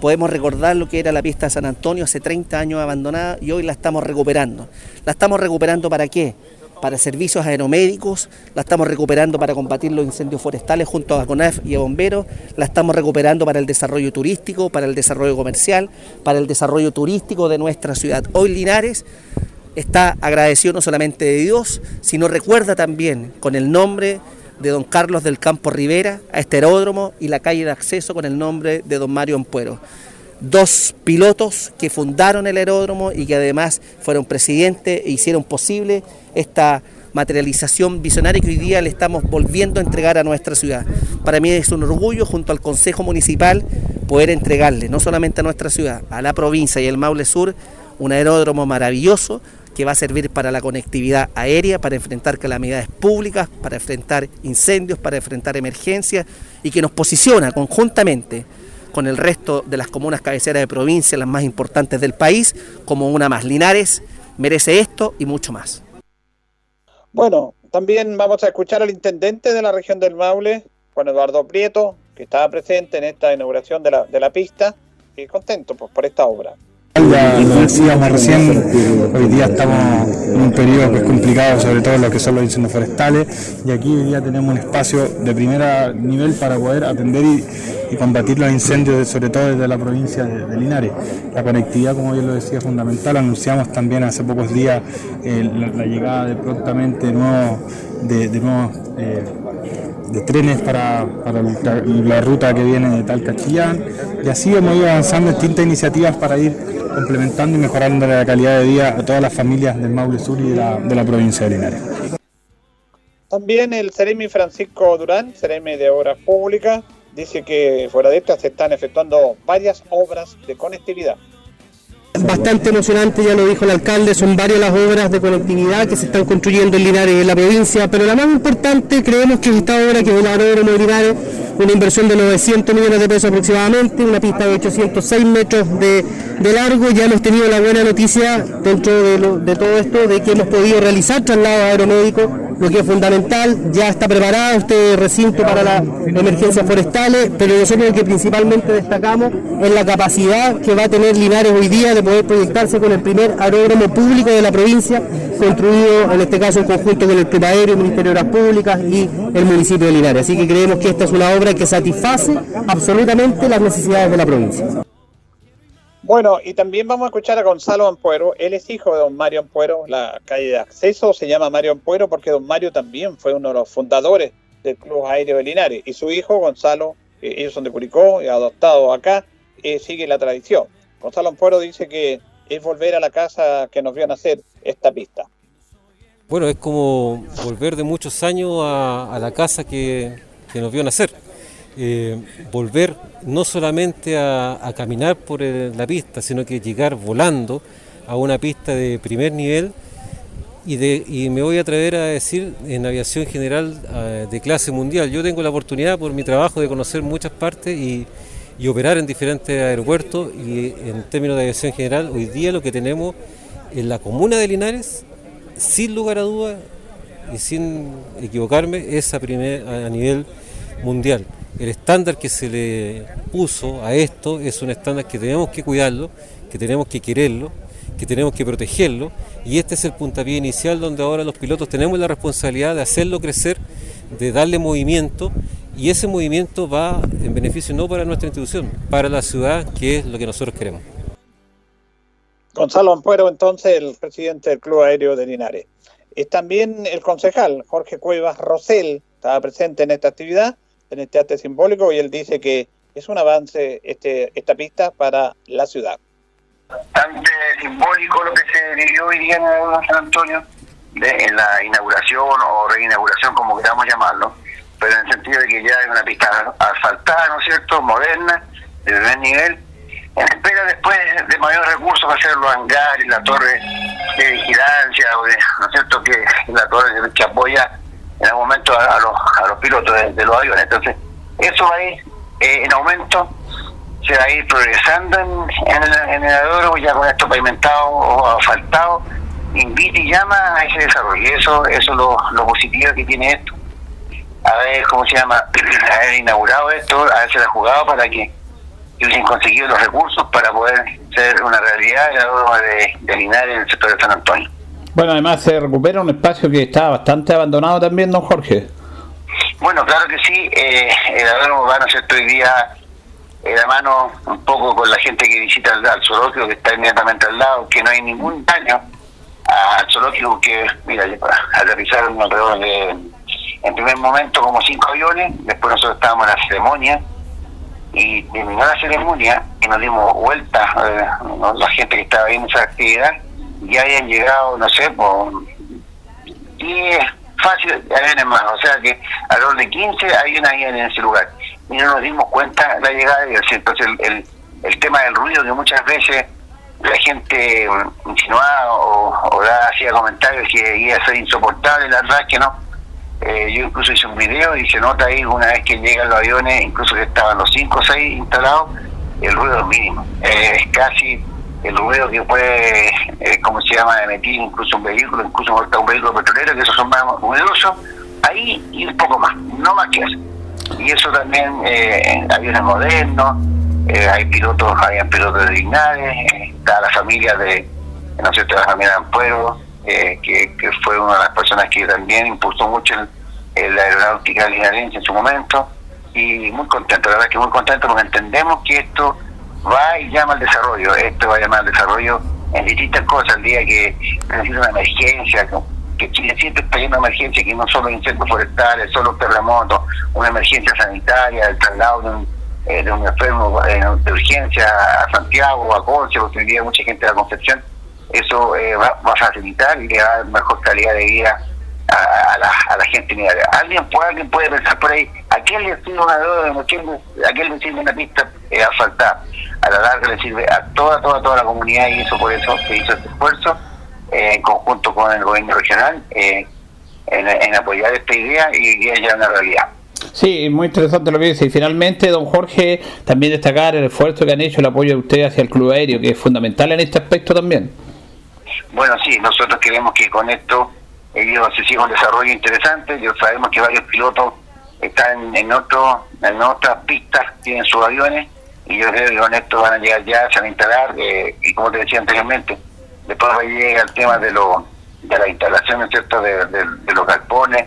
podemos recordar lo que era la pista de San Antonio hace 30 años abandonada y hoy la estamos recuperando. ¿La estamos recuperando para qué? Para servicios aeromédicos, la estamos recuperando para combatir los incendios forestales junto a CONAF y a bomberos, la estamos recuperando para el desarrollo turístico, para el desarrollo comercial, para el desarrollo turístico de nuestra ciudad. Hoy Linares está agradecido no solamente de Dios, sino recuerda también con el nombre de don Carlos del Campo Rivera a este aeródromo y la calle de acceso con el nombre de don Mario Ampuero. Dos pilotos que fundaron el aeródromo y que además fueron presidentes e hicieron posible esta materialización visionaria que hoy día le estamos volviendo a entregar a nuestra ciudad. Para mí es un orgullo junto al Consejo Municipal poder entregarle no solamente a nuestra ciudad, a la provincia y el Maule Sur, un aeródromo maravilloso que va a servir para la conectividad aérea, para enfrentar calamidades públicas, para enfrentar incendios, para enfrentar emergencias y que nos posiciona conjuntamente con el resto de las comunas cabeceras de provincia, las más importantes del país, como una más. Linares merece esto y mucho más. Bueno, también vamos a escuchar al intendente de la región del Maule, Juan Eduardo Prieto, que estaba presente en esta inauguración de la, de la pista y contento pues, por esta obra. Ya lo decíamos recién, hoy día estamos en un periodo pues, complicado, sobre todo lo que son los incendios forestales, y aquí hoy día tenemos un espacio de primer nivel para poder atender y, y combatir los incendios, sobre todo desde la provincia de, de, Linares. La conectividad, como yo lo decía, es fundamental. Anunciamos también hace pocos días eh, la, la, llegada de prontamente nuevos, de, de nuevos eh, de trenes para, para la, ruta que viene de Talca Chillán y así hemos ido avanzando distintas iniciativas para ir complementando y mejorando la calidad de vida a todas las familias del Maule Sur y de la, de la provincia de Linares. También el Ceremi Francisco Durán, Ceremi de Obras Públicas, dice que fuera de estas se están efectuando varias obras de conectividad. Bastante emocionante, ya lo dijo el alcalde, son varias las obras de conectividad que se están construyendo en Linares, en la provincia, pero la más importante creemos que es esta obra que es el aeródromo de Linares, una inversión de 900 millones de pesos aproximadamente, una pista de 806 metros de, largo, ya hemos tenido la buena noticia dentro de, de todo esto de que hemos podido realizar traslados aeromédicos, lo que es fundamental, ya está preparado este recinto para las emergencias forestales, pero nosotros lo que principalmente destacamos es la capacidad que va a tener Linares hoy día de poder proyectarse con el primer aeródromo público de la provincia, construido en este caso en conjunto con el Aéreo, el Ministerio de Obras Públicas y el municipio de Linares. Así que creemos que esta es una obra que satisface absolutamente las necesidades de la provincia. Bueno, y también vamos a escuchar a Gonzalo Ampuero. Él es hijo de don Mario Ampuero. La calle de acceso se llama Mario Ampuero porque don Mario también fue uno de los fundadores del Club Aéreo de Linares. Y su hijo, Gonzalo, eh, ellos son de Curicó, y adoptado acá, eh, sigue la tradición. Gonzalo Ampuero dice que es volver a la casa que nos vio nacer esta pista. Bueno, es como volver de muchos años a, a la casa que, que, nos vio nacer. Eh, volver no solamente a, caminar por la pista, sino que llegar volando a una pista de primer nivel y, me voy a atrever a decir en aviación general uh, de clase mundial. Yo tengo la oportunidad por mi trabajo de conocer muchas partes y, y operar en diferentes aeropuertos y en términos de aviación general, hoy día lo que tenemos en la comuna de Linares, sin lugar a dudas y sin equivocarme, es a, primer, a nivel mundial. El estándar que se le puso a esto es un estándar que tenemos que cuidarlo, que tenemos que quererlo, que tenemos que protegerlo y este es el puntapié inicial donde ahora los pilotos tenemos la responsabilidad de hacerlo crecer, de darle movimiento y ese movimiento va en beneficio no para nuestra institución, para la ciudad, que es lo que nosotros queremos. Gonzalo Ampuero, entonces, el presidente del Club Aéreo de Linares. Es también el concejal Jorge Cuevas Rosell, estaba presente en esta actividad, en este acto simbólico, y él dice que es un avance este, esta pista para la ciudad. Bastante simbólico lo que se vivió hoy día en San Antonio, de, en la inauguración o reinauguración, como queramos llamarlo, pero en el sentido de que ya hay una pista asfaltada, ¿no es cierto?, moderna, de primer nivel, en espera después de mayor recursos para hacer los hangares, la torre de vigilancia, o de, ¿no es cierto?, que la torre que apoya en algún momento a, a, los, a los pilotos de, los aviones. Entonces, eso va a ir eh, en aumento, se va a ir progresando en, el, en el aeródromo, ya con esto pavimentado o asfaltado, invita y llama a ese desarrollo. Y eso, eso es lo, lo positivo que tiene esto. Haber, ¿cómo se llama?, [CLEARS THROAT] haber inaugurado esto, haberse la jugado para que hubiesen conseguido los recursos para poder ser una realidad el aeródromo de, de Linares en el sector de San Antonio. Bueno, además se recupera un espacio que está bastante abandonado también, don Jorge. Bueno, claro que sí, eh, el aeródromo va a ser hoy día de la mano un poco con la gente que visita al zoológico que está inmediatamente al lado, que no hay ningún daño al zoológico que, mira, aterrizaron alrededor de, en primer momento como cinco aviones, después nosotros estábamos en la ceremonia y terminó la ceremonia y nos dimos vuelta, eh, la gente que estaba ahí en esa actividad, ya habían llegado, no sé, por 10 fácil aviones más, o sea que alrededor de 15 aviones habían en ese lugar y no nos dimos cuenta la llegada de entonces el, el, el tema del ruido que muchas veces la gente insinuaba o, hacía comentarios que iba a ser insoportable, la verdad que no. Eh, yo incluso hice un video y se nota ahí una vez que llegan los aviones, incluso que estaban los 5 o 6 instalados, el ruido es mínimo. Es casi el ruido que puede, eh, como se llama, emitir incluso un vehículo, incluso un vehículo petrolero, que esos son más ruidosos, ahí y un poco más, no más que eso. Y eso también, eh, aviones modernos, eh, hay pilotos, hay pilotos de Linares, está la familia de, no sé, la familia de Ampuero, eh, que, que, fue una de las personas que también impulsó mucho la aeronáutica linarense en su momento, y muy contento, la verdad que muy contento porque entendemos que esto va y llama al desarrollo, esto va a llamar al desarrollo en distintas cosas, el día que necesita una emergencia, que Chile siempre está lleno de emergencia, que no solo incendios forestales, solo terremotos, una emergencia sanitaria, el traslado de un, eh, de un enfermo eh, de urgencia a Santiago, a Conce, porque hoy mucha gente de la Concepción, eso eh, va, va, a facilitar y le va a dar mejor calidad de vida a, a, la, a la gente minera. Alguien puede, alguien puede pensar por ahí, ¿a quién le sirve una droga? ¿A quién, a quién le sirve una pista eh, asfaltada? A la larga le sirve a toda, toda, toda la comunidad y eso por eso se hizo este esfuerzo eh, en conjunto con el gobierno regional eh, en, en, apoyar esta idea y que haya una realidad. Sí, muy interesante lo que dice. Y finalmente, don Jorge, también destacar el esfuerzo que han hecho, el apoyo de ustedes hacia el club aéreo, que es fundamental en este aspecto también. Bueno, sí, nosotros queremos que con esto ellos se siga un desarrollo interesante. Yo sabemos que varios pilotos están en, otro, en otras pistas, tienen sus aviones, y yo creo que con esto van a llegar ya, se van a instalar, eh, y como te decía anteriormente, después va a llegar el tema de lo de la instalación ¿cierto? De, de, de los galpones,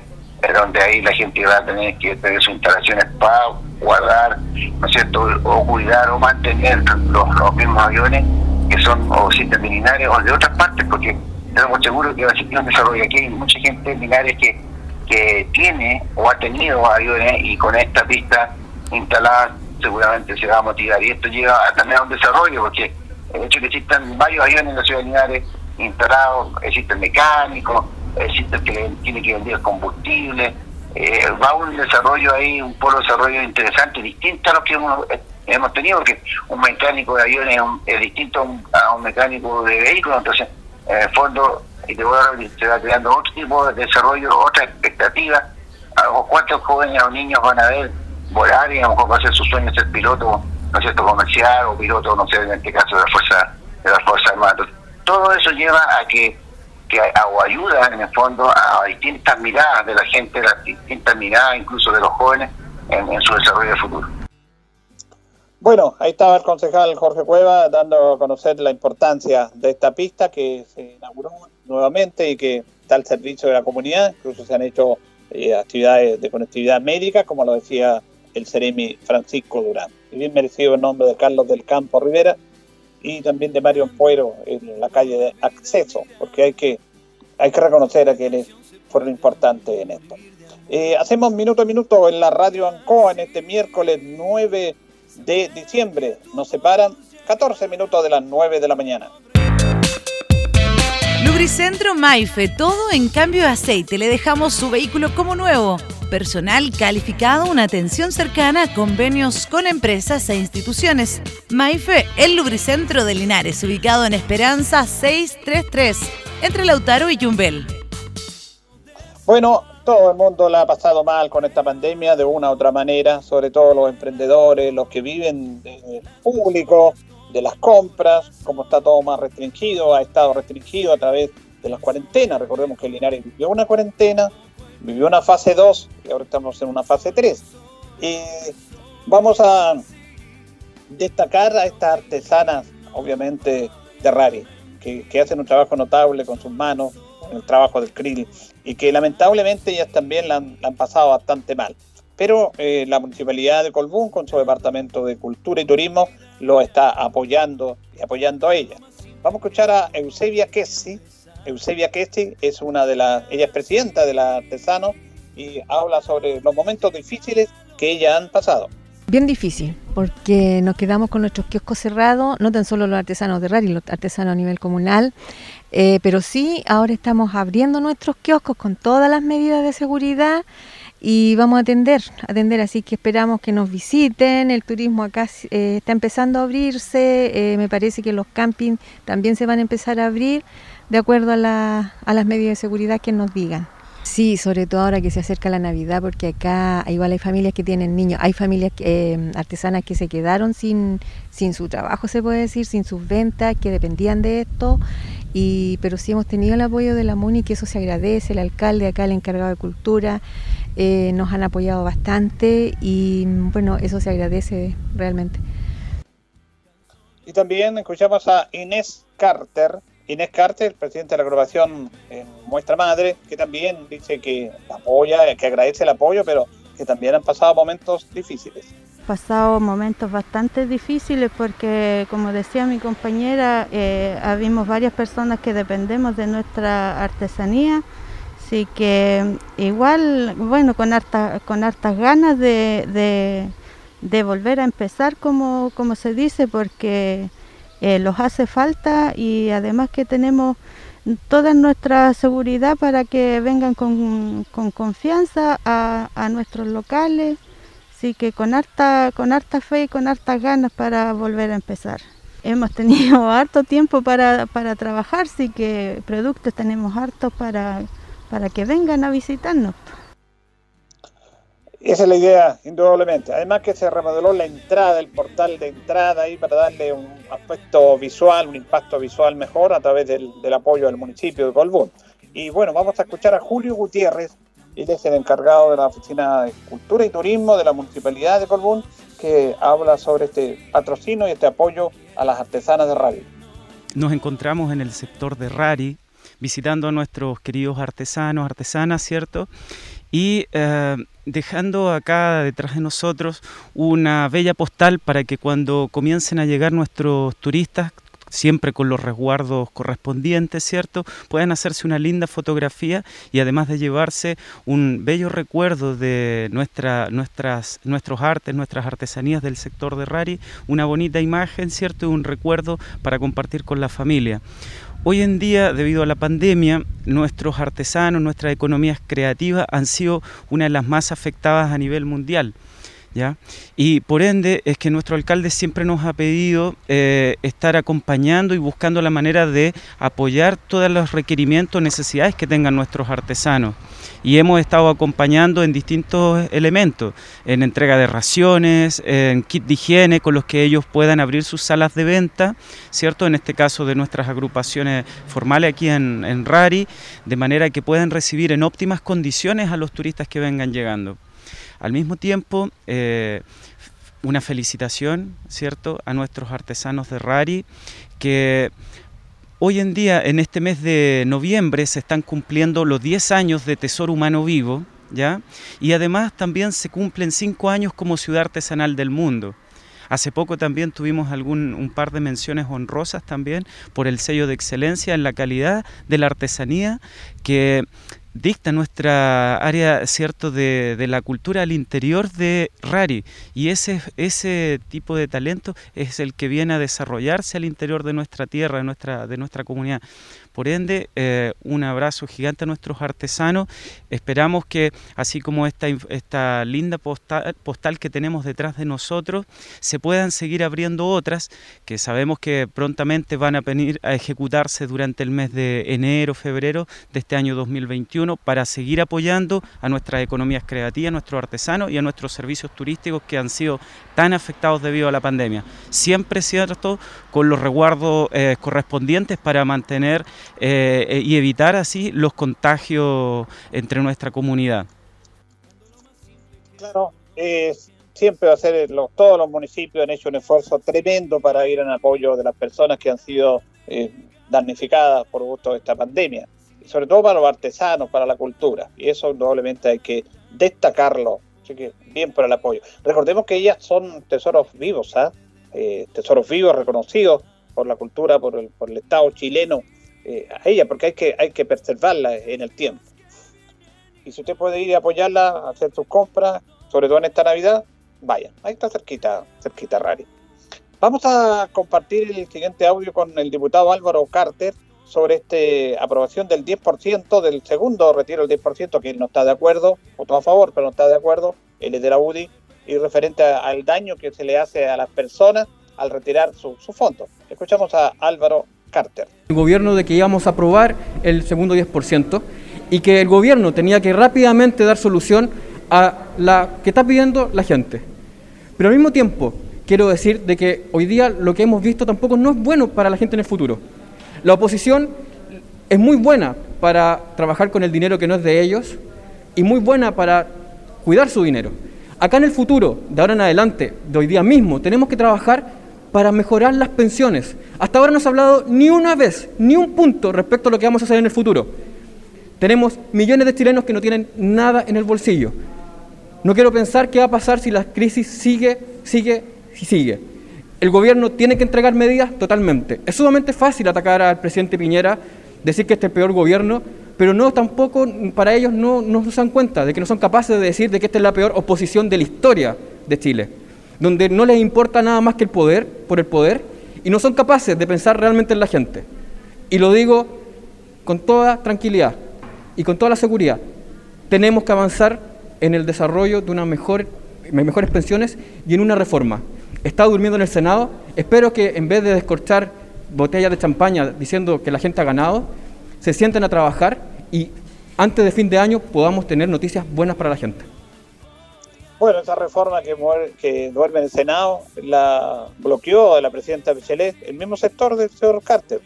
donde ahí la gente va a tener que tener sus instalaciones para guardar, ¿no es cierto?, o cuidar o mantener los, los mismos aviones que son o sistemas o de otras partes, porque estamos seguros que va a existir un desarrollo. Aquí hay mucha gente en Linares que, que tiene o ha tenido aviones y con esta pista instalada seguramente se va a motivar. Y esto lleva a, también a un desarrollo, porque el hecho de que existan varios aviones en la ciudad de Linares instalados, existen mecánicos, existe el que tiene que vender combustible, eh, va un desarrollo ahí, un polo de desarrollo interesante, distinto a lo que hemos, hemos tenido, porque un mecánico de aviones es, un, es distinto a un, a un, mecánico de vehículos, entonces en el fondo y te voy a, se va creando otro tipo de desarrollo, otra expectativa, a cuántos jóvenes o niños van a ver volar y a lo mejor va a ser su sueño ser piloto, no es cierto, comercial o piloto, no sé, en este caso de la fuerza, de la fuerza armada. Todo eso lleva a que que o ayuda en el fondo a distintas miradas de la gente, las distintas miradas incluso de los jóvenes en, en su desarrollo futuro. Bueno, ahí estaba el concejal Jorge Cueva dando a conocer la importancia de esta pista que se inauguró nuevamente y que está al servicio de la comunidad. Incluso se han hecho eh, actividades de conectividad médica, como lo decía el Ceremi Francisco Durán. Y bien merecido el nombre de Carlos del Campo Rivera, y también de Mario Puero en la calle de acceso, porque hay que, hay que reconocer a quienes fueron importantes en esto. Eh, hacemos minuto a minuto en la radio Ancoa en este miércoles 9 de diciembre. Nos separan 14 minutos de las 9 de la mañana. Lubricentro Maife, todo en cambio de aceite. Le dejamos su vehículo como nuevo. Personal calificado, una atención cercana, convenios con empresas e instituciones. Maife, el lubricentro de Linares, ubicado en Esperanza 633, entre Lautaro y Yumbel. Bueno, todo el mundo la ha pasado mal con esta pandemia de una u otra manera, sobre todo los emprendedores, los que viven del público, de las compras, como está todo más restringido, ha estado restringido a través de las cuarentenas. Recordemos que Linares vivió una cuarentena, vivió una fase 2 y ahora estamos en una fase 3. Y vamos a destacar a estas artesanas, obviamente, de Rari, que, hacen un trabajo notable con sus manos, el trabajo del krill, y que lamentablemente ellas también la han, la han pasado bastante mal. Pero eh, la Municipalidad de Colbún, con su Departamento de Cultura y Turismo, lo está apoyando y apoyando a ella. Vamos a escuchar a Eusebia Kessi, Eusebia Kesti es una de las, ella es presidenta de la Artesano y habla sobre los momentos difíciles que ella han pasado. Bien difícil, porque nos quedamos con nuestros kioscos cerrados, no tan solo los artesanos de Rari, los artesanos a nivel comunal, eh, pero sí ahora estamos abriendo nuestros kioscos con todas las medidas de seguridad y vamos a atender, atender, así que esperamos que nos visiten, el turismo acá eh, está empezando a abrirse, eh, me parece que los campings también se van a empezar a abrir de acuerdo a, la, a las medidas de seguridad que nos digan. Sí, sobre todo ahora que se acerca la Navidad, porque acá igual hay familias que tienen niños, hay familias artesanas que se quedaron sin, sin su trabajo, se puede decir, sin sus ventas, que dependían de esto, y, pero sí hemos tenido el apoyo de la MUNI, que eso se agradece, el alcalde acá, el encargado de cultura, eh, nos han apoyado bastante y bueno, eso se agradece realmente. Y también escuchamos a Inés Carter, Inés Carter, presidente de la agrupación en Muestra Madre, que también dice que apoya, que agradece el apoyo, pero que también han pasado momentos difíciles. Pasado momentos bastante difíciles porque, como decía mi compañera, eh, habimos varias personas que dependemos de nuestra artesanía, así que igual, bueno, con, harta, con hartas ganas de, de, volver a empezar, como, como se dice, porque eh, los hace falta y además que tenemos toda nuestra seguridad para que vengan con, con confianza a, a, nuestros locales, así que con harta, con harta fe y con hartas ganas para volver a empezar. Hemos tenido [LAUGHS] harto tiempo para, para trabajar, así que productos tenemos hartos para, para que vengan a visitarnos. Esa es la idea, indudablemente. Además que se remodeló la entrada, el portal de entrada ahí para darle un aspecto visual, un impacto visual mejor a través del, del apoyo del municipio de Colbún. Y bueno, vamos a escuchar a Julio Gutiérrez, él es el encargado de la Oficina de Cultura y Turismo de la Municipalidad de Colbún, que habla sobre este patrocinio y este apoyo a las artesanas de Rari. Nos encontramos en el sector de Rari, visitando a nuestros queridos artesanos, artesanas, ¿cierto? Y eh, dejando acá detrás de nosotros una bella postal para que cuando comiencen a llegar nuestros turistas, siempre con los resguardos correspondientes, ¿cierto? Puedan hacerse una linda fotografía y además de llevarse un bello recuerdo de nuestra, nuestras, nuestros artes, nuestras artesanías del sector de Rari, una bonita imagen, ¿cierto? Y un recuerdo para compartir con la familia. Hoy en día, debido a la pandemia, nuestros artesanos, nuestras economías creativas han sido una de las más afectadas a nivel mundial. Y por ende es que nuestro alcalde siempre nos ha pedido eh, estar acompañando y buscando la manera de apoyar todos los requerimientos, necesidades que tengan nuestros artesanos. Y hemos estado acompañando en distintos elementos, en entrega de raciones, en kit de higiene con los que ellos puedan abrir sus salas de venta, ¿cierto? En este caso de nuestras agrupaciones formales aquí en Rari, de manera que puedan recibir en óptimas condiciones a los turistas que vengan llegando. Al mismo tiempo, eh, una felicitación, ¿cierto?, a nuestros artesanos de Rari, que hoy en día, en este mes de noviembre, se están cumpliendo los 10 años de Tesoro Humano Vivo, ¿ya? Y además también se cumplen 5 años como ciudad artesanal del mundo. Hace poco también tuvimos algún, un par de menciones honrosas también por el sello de excelencia en la calidad de la artesanía que dicta nuestra área cierto de, de, la cultura al interior de Rari y ese, ese tipo de talento es el que viene a desarrollarse al interior de nuestra tierra, de nuestra, de nuestra comunidad. Por ende, eh, un abrazo gigante a nuestros artesanos. Esperamos que, así como esta, esta linda postal, postal, que tenemos detrás de nosotros, se puedan seguir abriendo otras que sabemos que prontamente van a venir a ejecutarse durante el mes de enero, febrero de este año 2021 para seguir apoyando a nuestras economías creativas, a nuestros artesanos y a nuestros servicios turísticos que han sido tan afectados debido a la pandemia. Siempre cierto, con los resguardos eh, correspondientes para mantener eh, y evitar así los contagios entre nuestra comunidad. Claro, eh, siempre va a ser, los, todos los municipios han hecho un esfuerzo tremendo para ir en apoyo de las personas que han sido eh, damnificadas por gusto de esta pandemia, y sobre todo para los artesanos, para la cultura, y eso indudablemente hay que destacarlo, así que bien por el apoyo. Recordemos que ellas son tesoros vivos, ¿ah? tesoros vivos reconocidos por la cultura, por el, por el Estado chileno, eh, a ella, porque hay que, hay que preservarla en el tiempo. Y si usted puede ir y apoyarla, hacer sus compras, sobre todo en esta Navidad, vaya, ahí está cerquita, cerquita Rari. Vamos a compartir el siguiente audio con el diputado Álvaro Carter sobre esta aprobación del 10%, del segundo retiro del 10%, que él no está de acuerdo, votó a favor, pero no está de acuerdo, él es de la UDI, y referente al daño que se le hace a las personas al retirar su, su fondo. Escuchamos a Álvaro El gobierno de que íbamos a aprobar el segundo 10% y que el gobierno tenía que rápidamente dar solución a la que está pidiendo la gente. Pero al mismo tiempo, quiero decir de que hoy día lo que hemos visto tampoco no es bueno para la gente en el futuro. La oposición es muy buena para trabajar con el dinero que no es de ellos y muy buena para cuidar su dinero. Acá en el futuro, de ahora en adelante, de hoy día mismo, tenemos que trabajar para mejorar las pensiones. Hasta ahora no se ha hablado ni una vez, ni un punto respecto a lo que vamos a hacer en el futuro. Tenemos millones de chilenos que no tienen nada en el bolsillo. No quiero pensar qué va a pasar si la crisis sigue, sigue sigue. El gobierno tiene que entregar medidas totalmente. Es sumamente fácil atacar al presidente Piñera, decir que este es el peor gobierno, pero no tampoco para ellos no, no se dan cuenta de que no son capaces de decir de que esta es la peor oposición de la historia de Chile, donde no les importa nada más que el poder por el poder y no son capaces de pensar realmente en la gente. Y lo digo con toda tranquilidad y con toda la seguridad. Tenemos que avanzar en el desarrollo de una mejor, mejores pensiones y en una reforma. Está durmiendo en el Senado. Espero que en vez de descorchar botellas de champaña diciendo que la gente ha ganado, se sienten a trabajar y antes de fin de año podamos tener noticias buenas para la gente. Bueno, esa reforma que, muere- que duerme en el Senado la bloqueó la presidenta Bachelet, el mismo sector del señor Carter.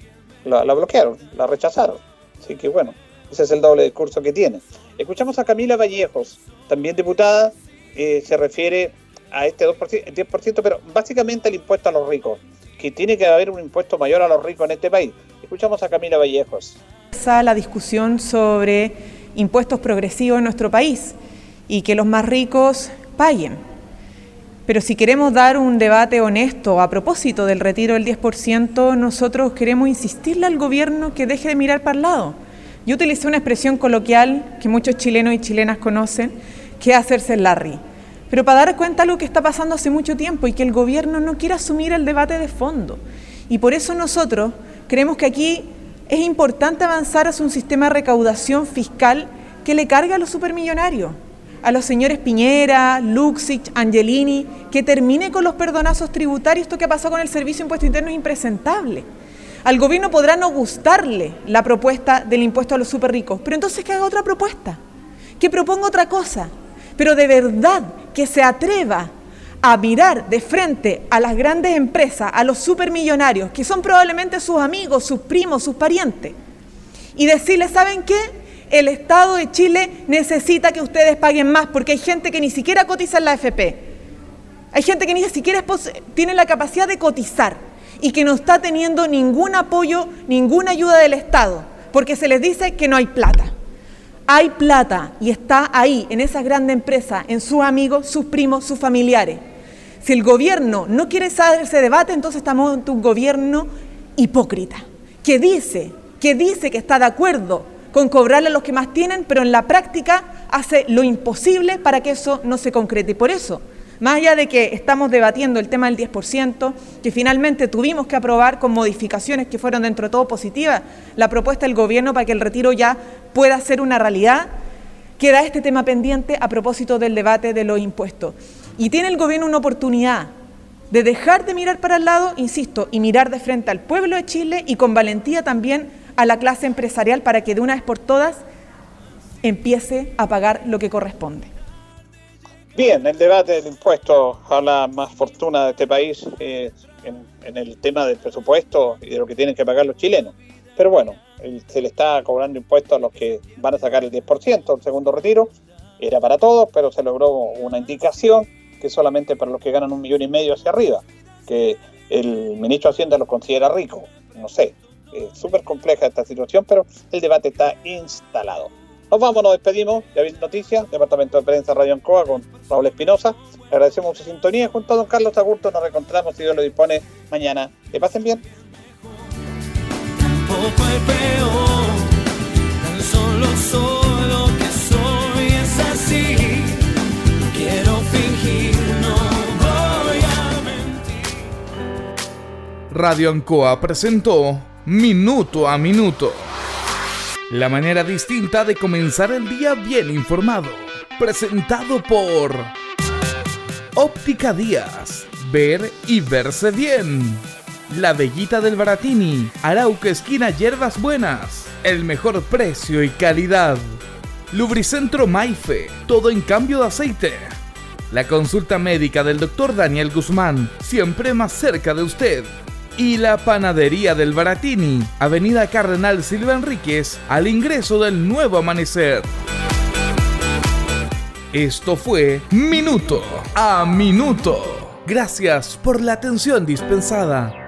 La, bloquearon, la rechazaron. Así que bueno, ese es el doble discurso que tiene. Escuchamos a Camila Vallejos, también diputada, eh, se refiere a este 2%, el 10%, pero básicamente el impuesto a los ricos, que tiene que haber un impuesto mayor a los ricos en este país. Escuchamos a Camila Vallejos. La discusión sobre impuestos progresivos en nuestro país y que los más ricos paguen. Pero si queremos dar un debate honesto a propósito del retiro del 10%, nosotros queremos insistirle al gobierno que deje de mirar para el lado. Yo utilicé una expresión coloquial que muchos chilenos y chilenas conocen, que es hacerse el Larry. Pero para dar cuenta de algo que está pasando hace mucho tiempo y que el gobierno no quiere asumir el debate de fondo. Y por eso nosotros creemos que aquí es importante avanzar hacia un sistema de recaudación fiscal que le cargue a los supermillonarios, a los señores Piñera, Luxich, Angelini, que termine con los perdonazos tributarios. Esto que ha pasado con el Servicio Impuesto Interno es impresentable. Al gobierno podrá no gustarle la propuesta del impuesto a los superricos, pero entonces que haga otra propuesta, que proponga otra cosa, pero de verdad que se atreva a mirar de frente a las grandes empresas, a los supermillonarios, que son probablemente sus amigos, sus primos, sus parientes, y decirles, ¿saben qué? El Estado de Chile necesita que ustedes paguen más porque hay gente que ni siquiera cotiza en la AFP. Hay gente que ni siquiera tiene la capacidad de cotizar y que no está teniendo ningún apoyo, ninguna ayuda del Estado, porque se les dice que no hay plata. Hay plata y está ahí, en esas grandes empresas, en sus amigos, sus primos, sus familiares. Si el gobierno no quiere saber ese debate, entonces estamos ante un gobierno hipócrita, que dice, que dice que está de acuerdo con cobrarle a los que más tienen, pero en la práctica hace lo imposible para que eso no se concrete. Y por eso, más allá de que estamos debatiendo el tema del 10%, que finalmente tuvimos que aprobar con modificaciones que fueron dentro de todo positivas, la propuesta del gobierno para que el retiro ya pueda ser una realidad, queda este tema pendiente a propósito del debate de los impuestos. Y tiene el gobierno una oportunidad de dejar de mirar para el lado, insisto, y mirar de frente al pueblo de Chile y con valentía también a la clase empresarial para que de una vez por todas empiece a pagar lo que corresponde. Bien, el debate del impuesto a la más fortuna de este país eh, en, el tema del presupuesto y de lo que tienen que pagar los chilenos. Pero bueno, se le está cobrando impuestos a los que van a sacar el 10%, el segundo retiro. Era para todos, pero se logró una indicación que solamente para los que ganan un millón y medio hacia arriba, que el ministro de Hacienda los considera ricos. No sé, es súper compleja esta situación, pero el debate está instalado. Nos vamos, nos despedimos. Ya viene noticias, Departamento de Prensa Radio Ancoa con Raúl Espinosa. Le agradecemos su sintonía. Junto a don Carlos Agurto nos reencontramos, si Dios lo dispone, mañana. Que pasen bien. todo fue peor. Tan solo soy lo que soy, es así. No quiero fingir, no voy a mentir. Radio Ancoa presentó Minuto a Minuto. La manera distinta de comenzar el día bien informado. Presentado por Óptica Díaz. Ver y verse bien. La Bellita del Baratini. Arauca Esquina Hierbas Buenas. El mejor precio y calidad. Lubricentro Maife. Todo en cambio de aceite. La consulta médica del Dr. Daniel Guzmán. Siempre más cerca de usted. Y la panadería del Baratini. Avenida Cardenal Silva Enríquez. Al ingreso del nuevo amanecer. Esto fue Minuto a Minuto. Gracias por la atención dispensada.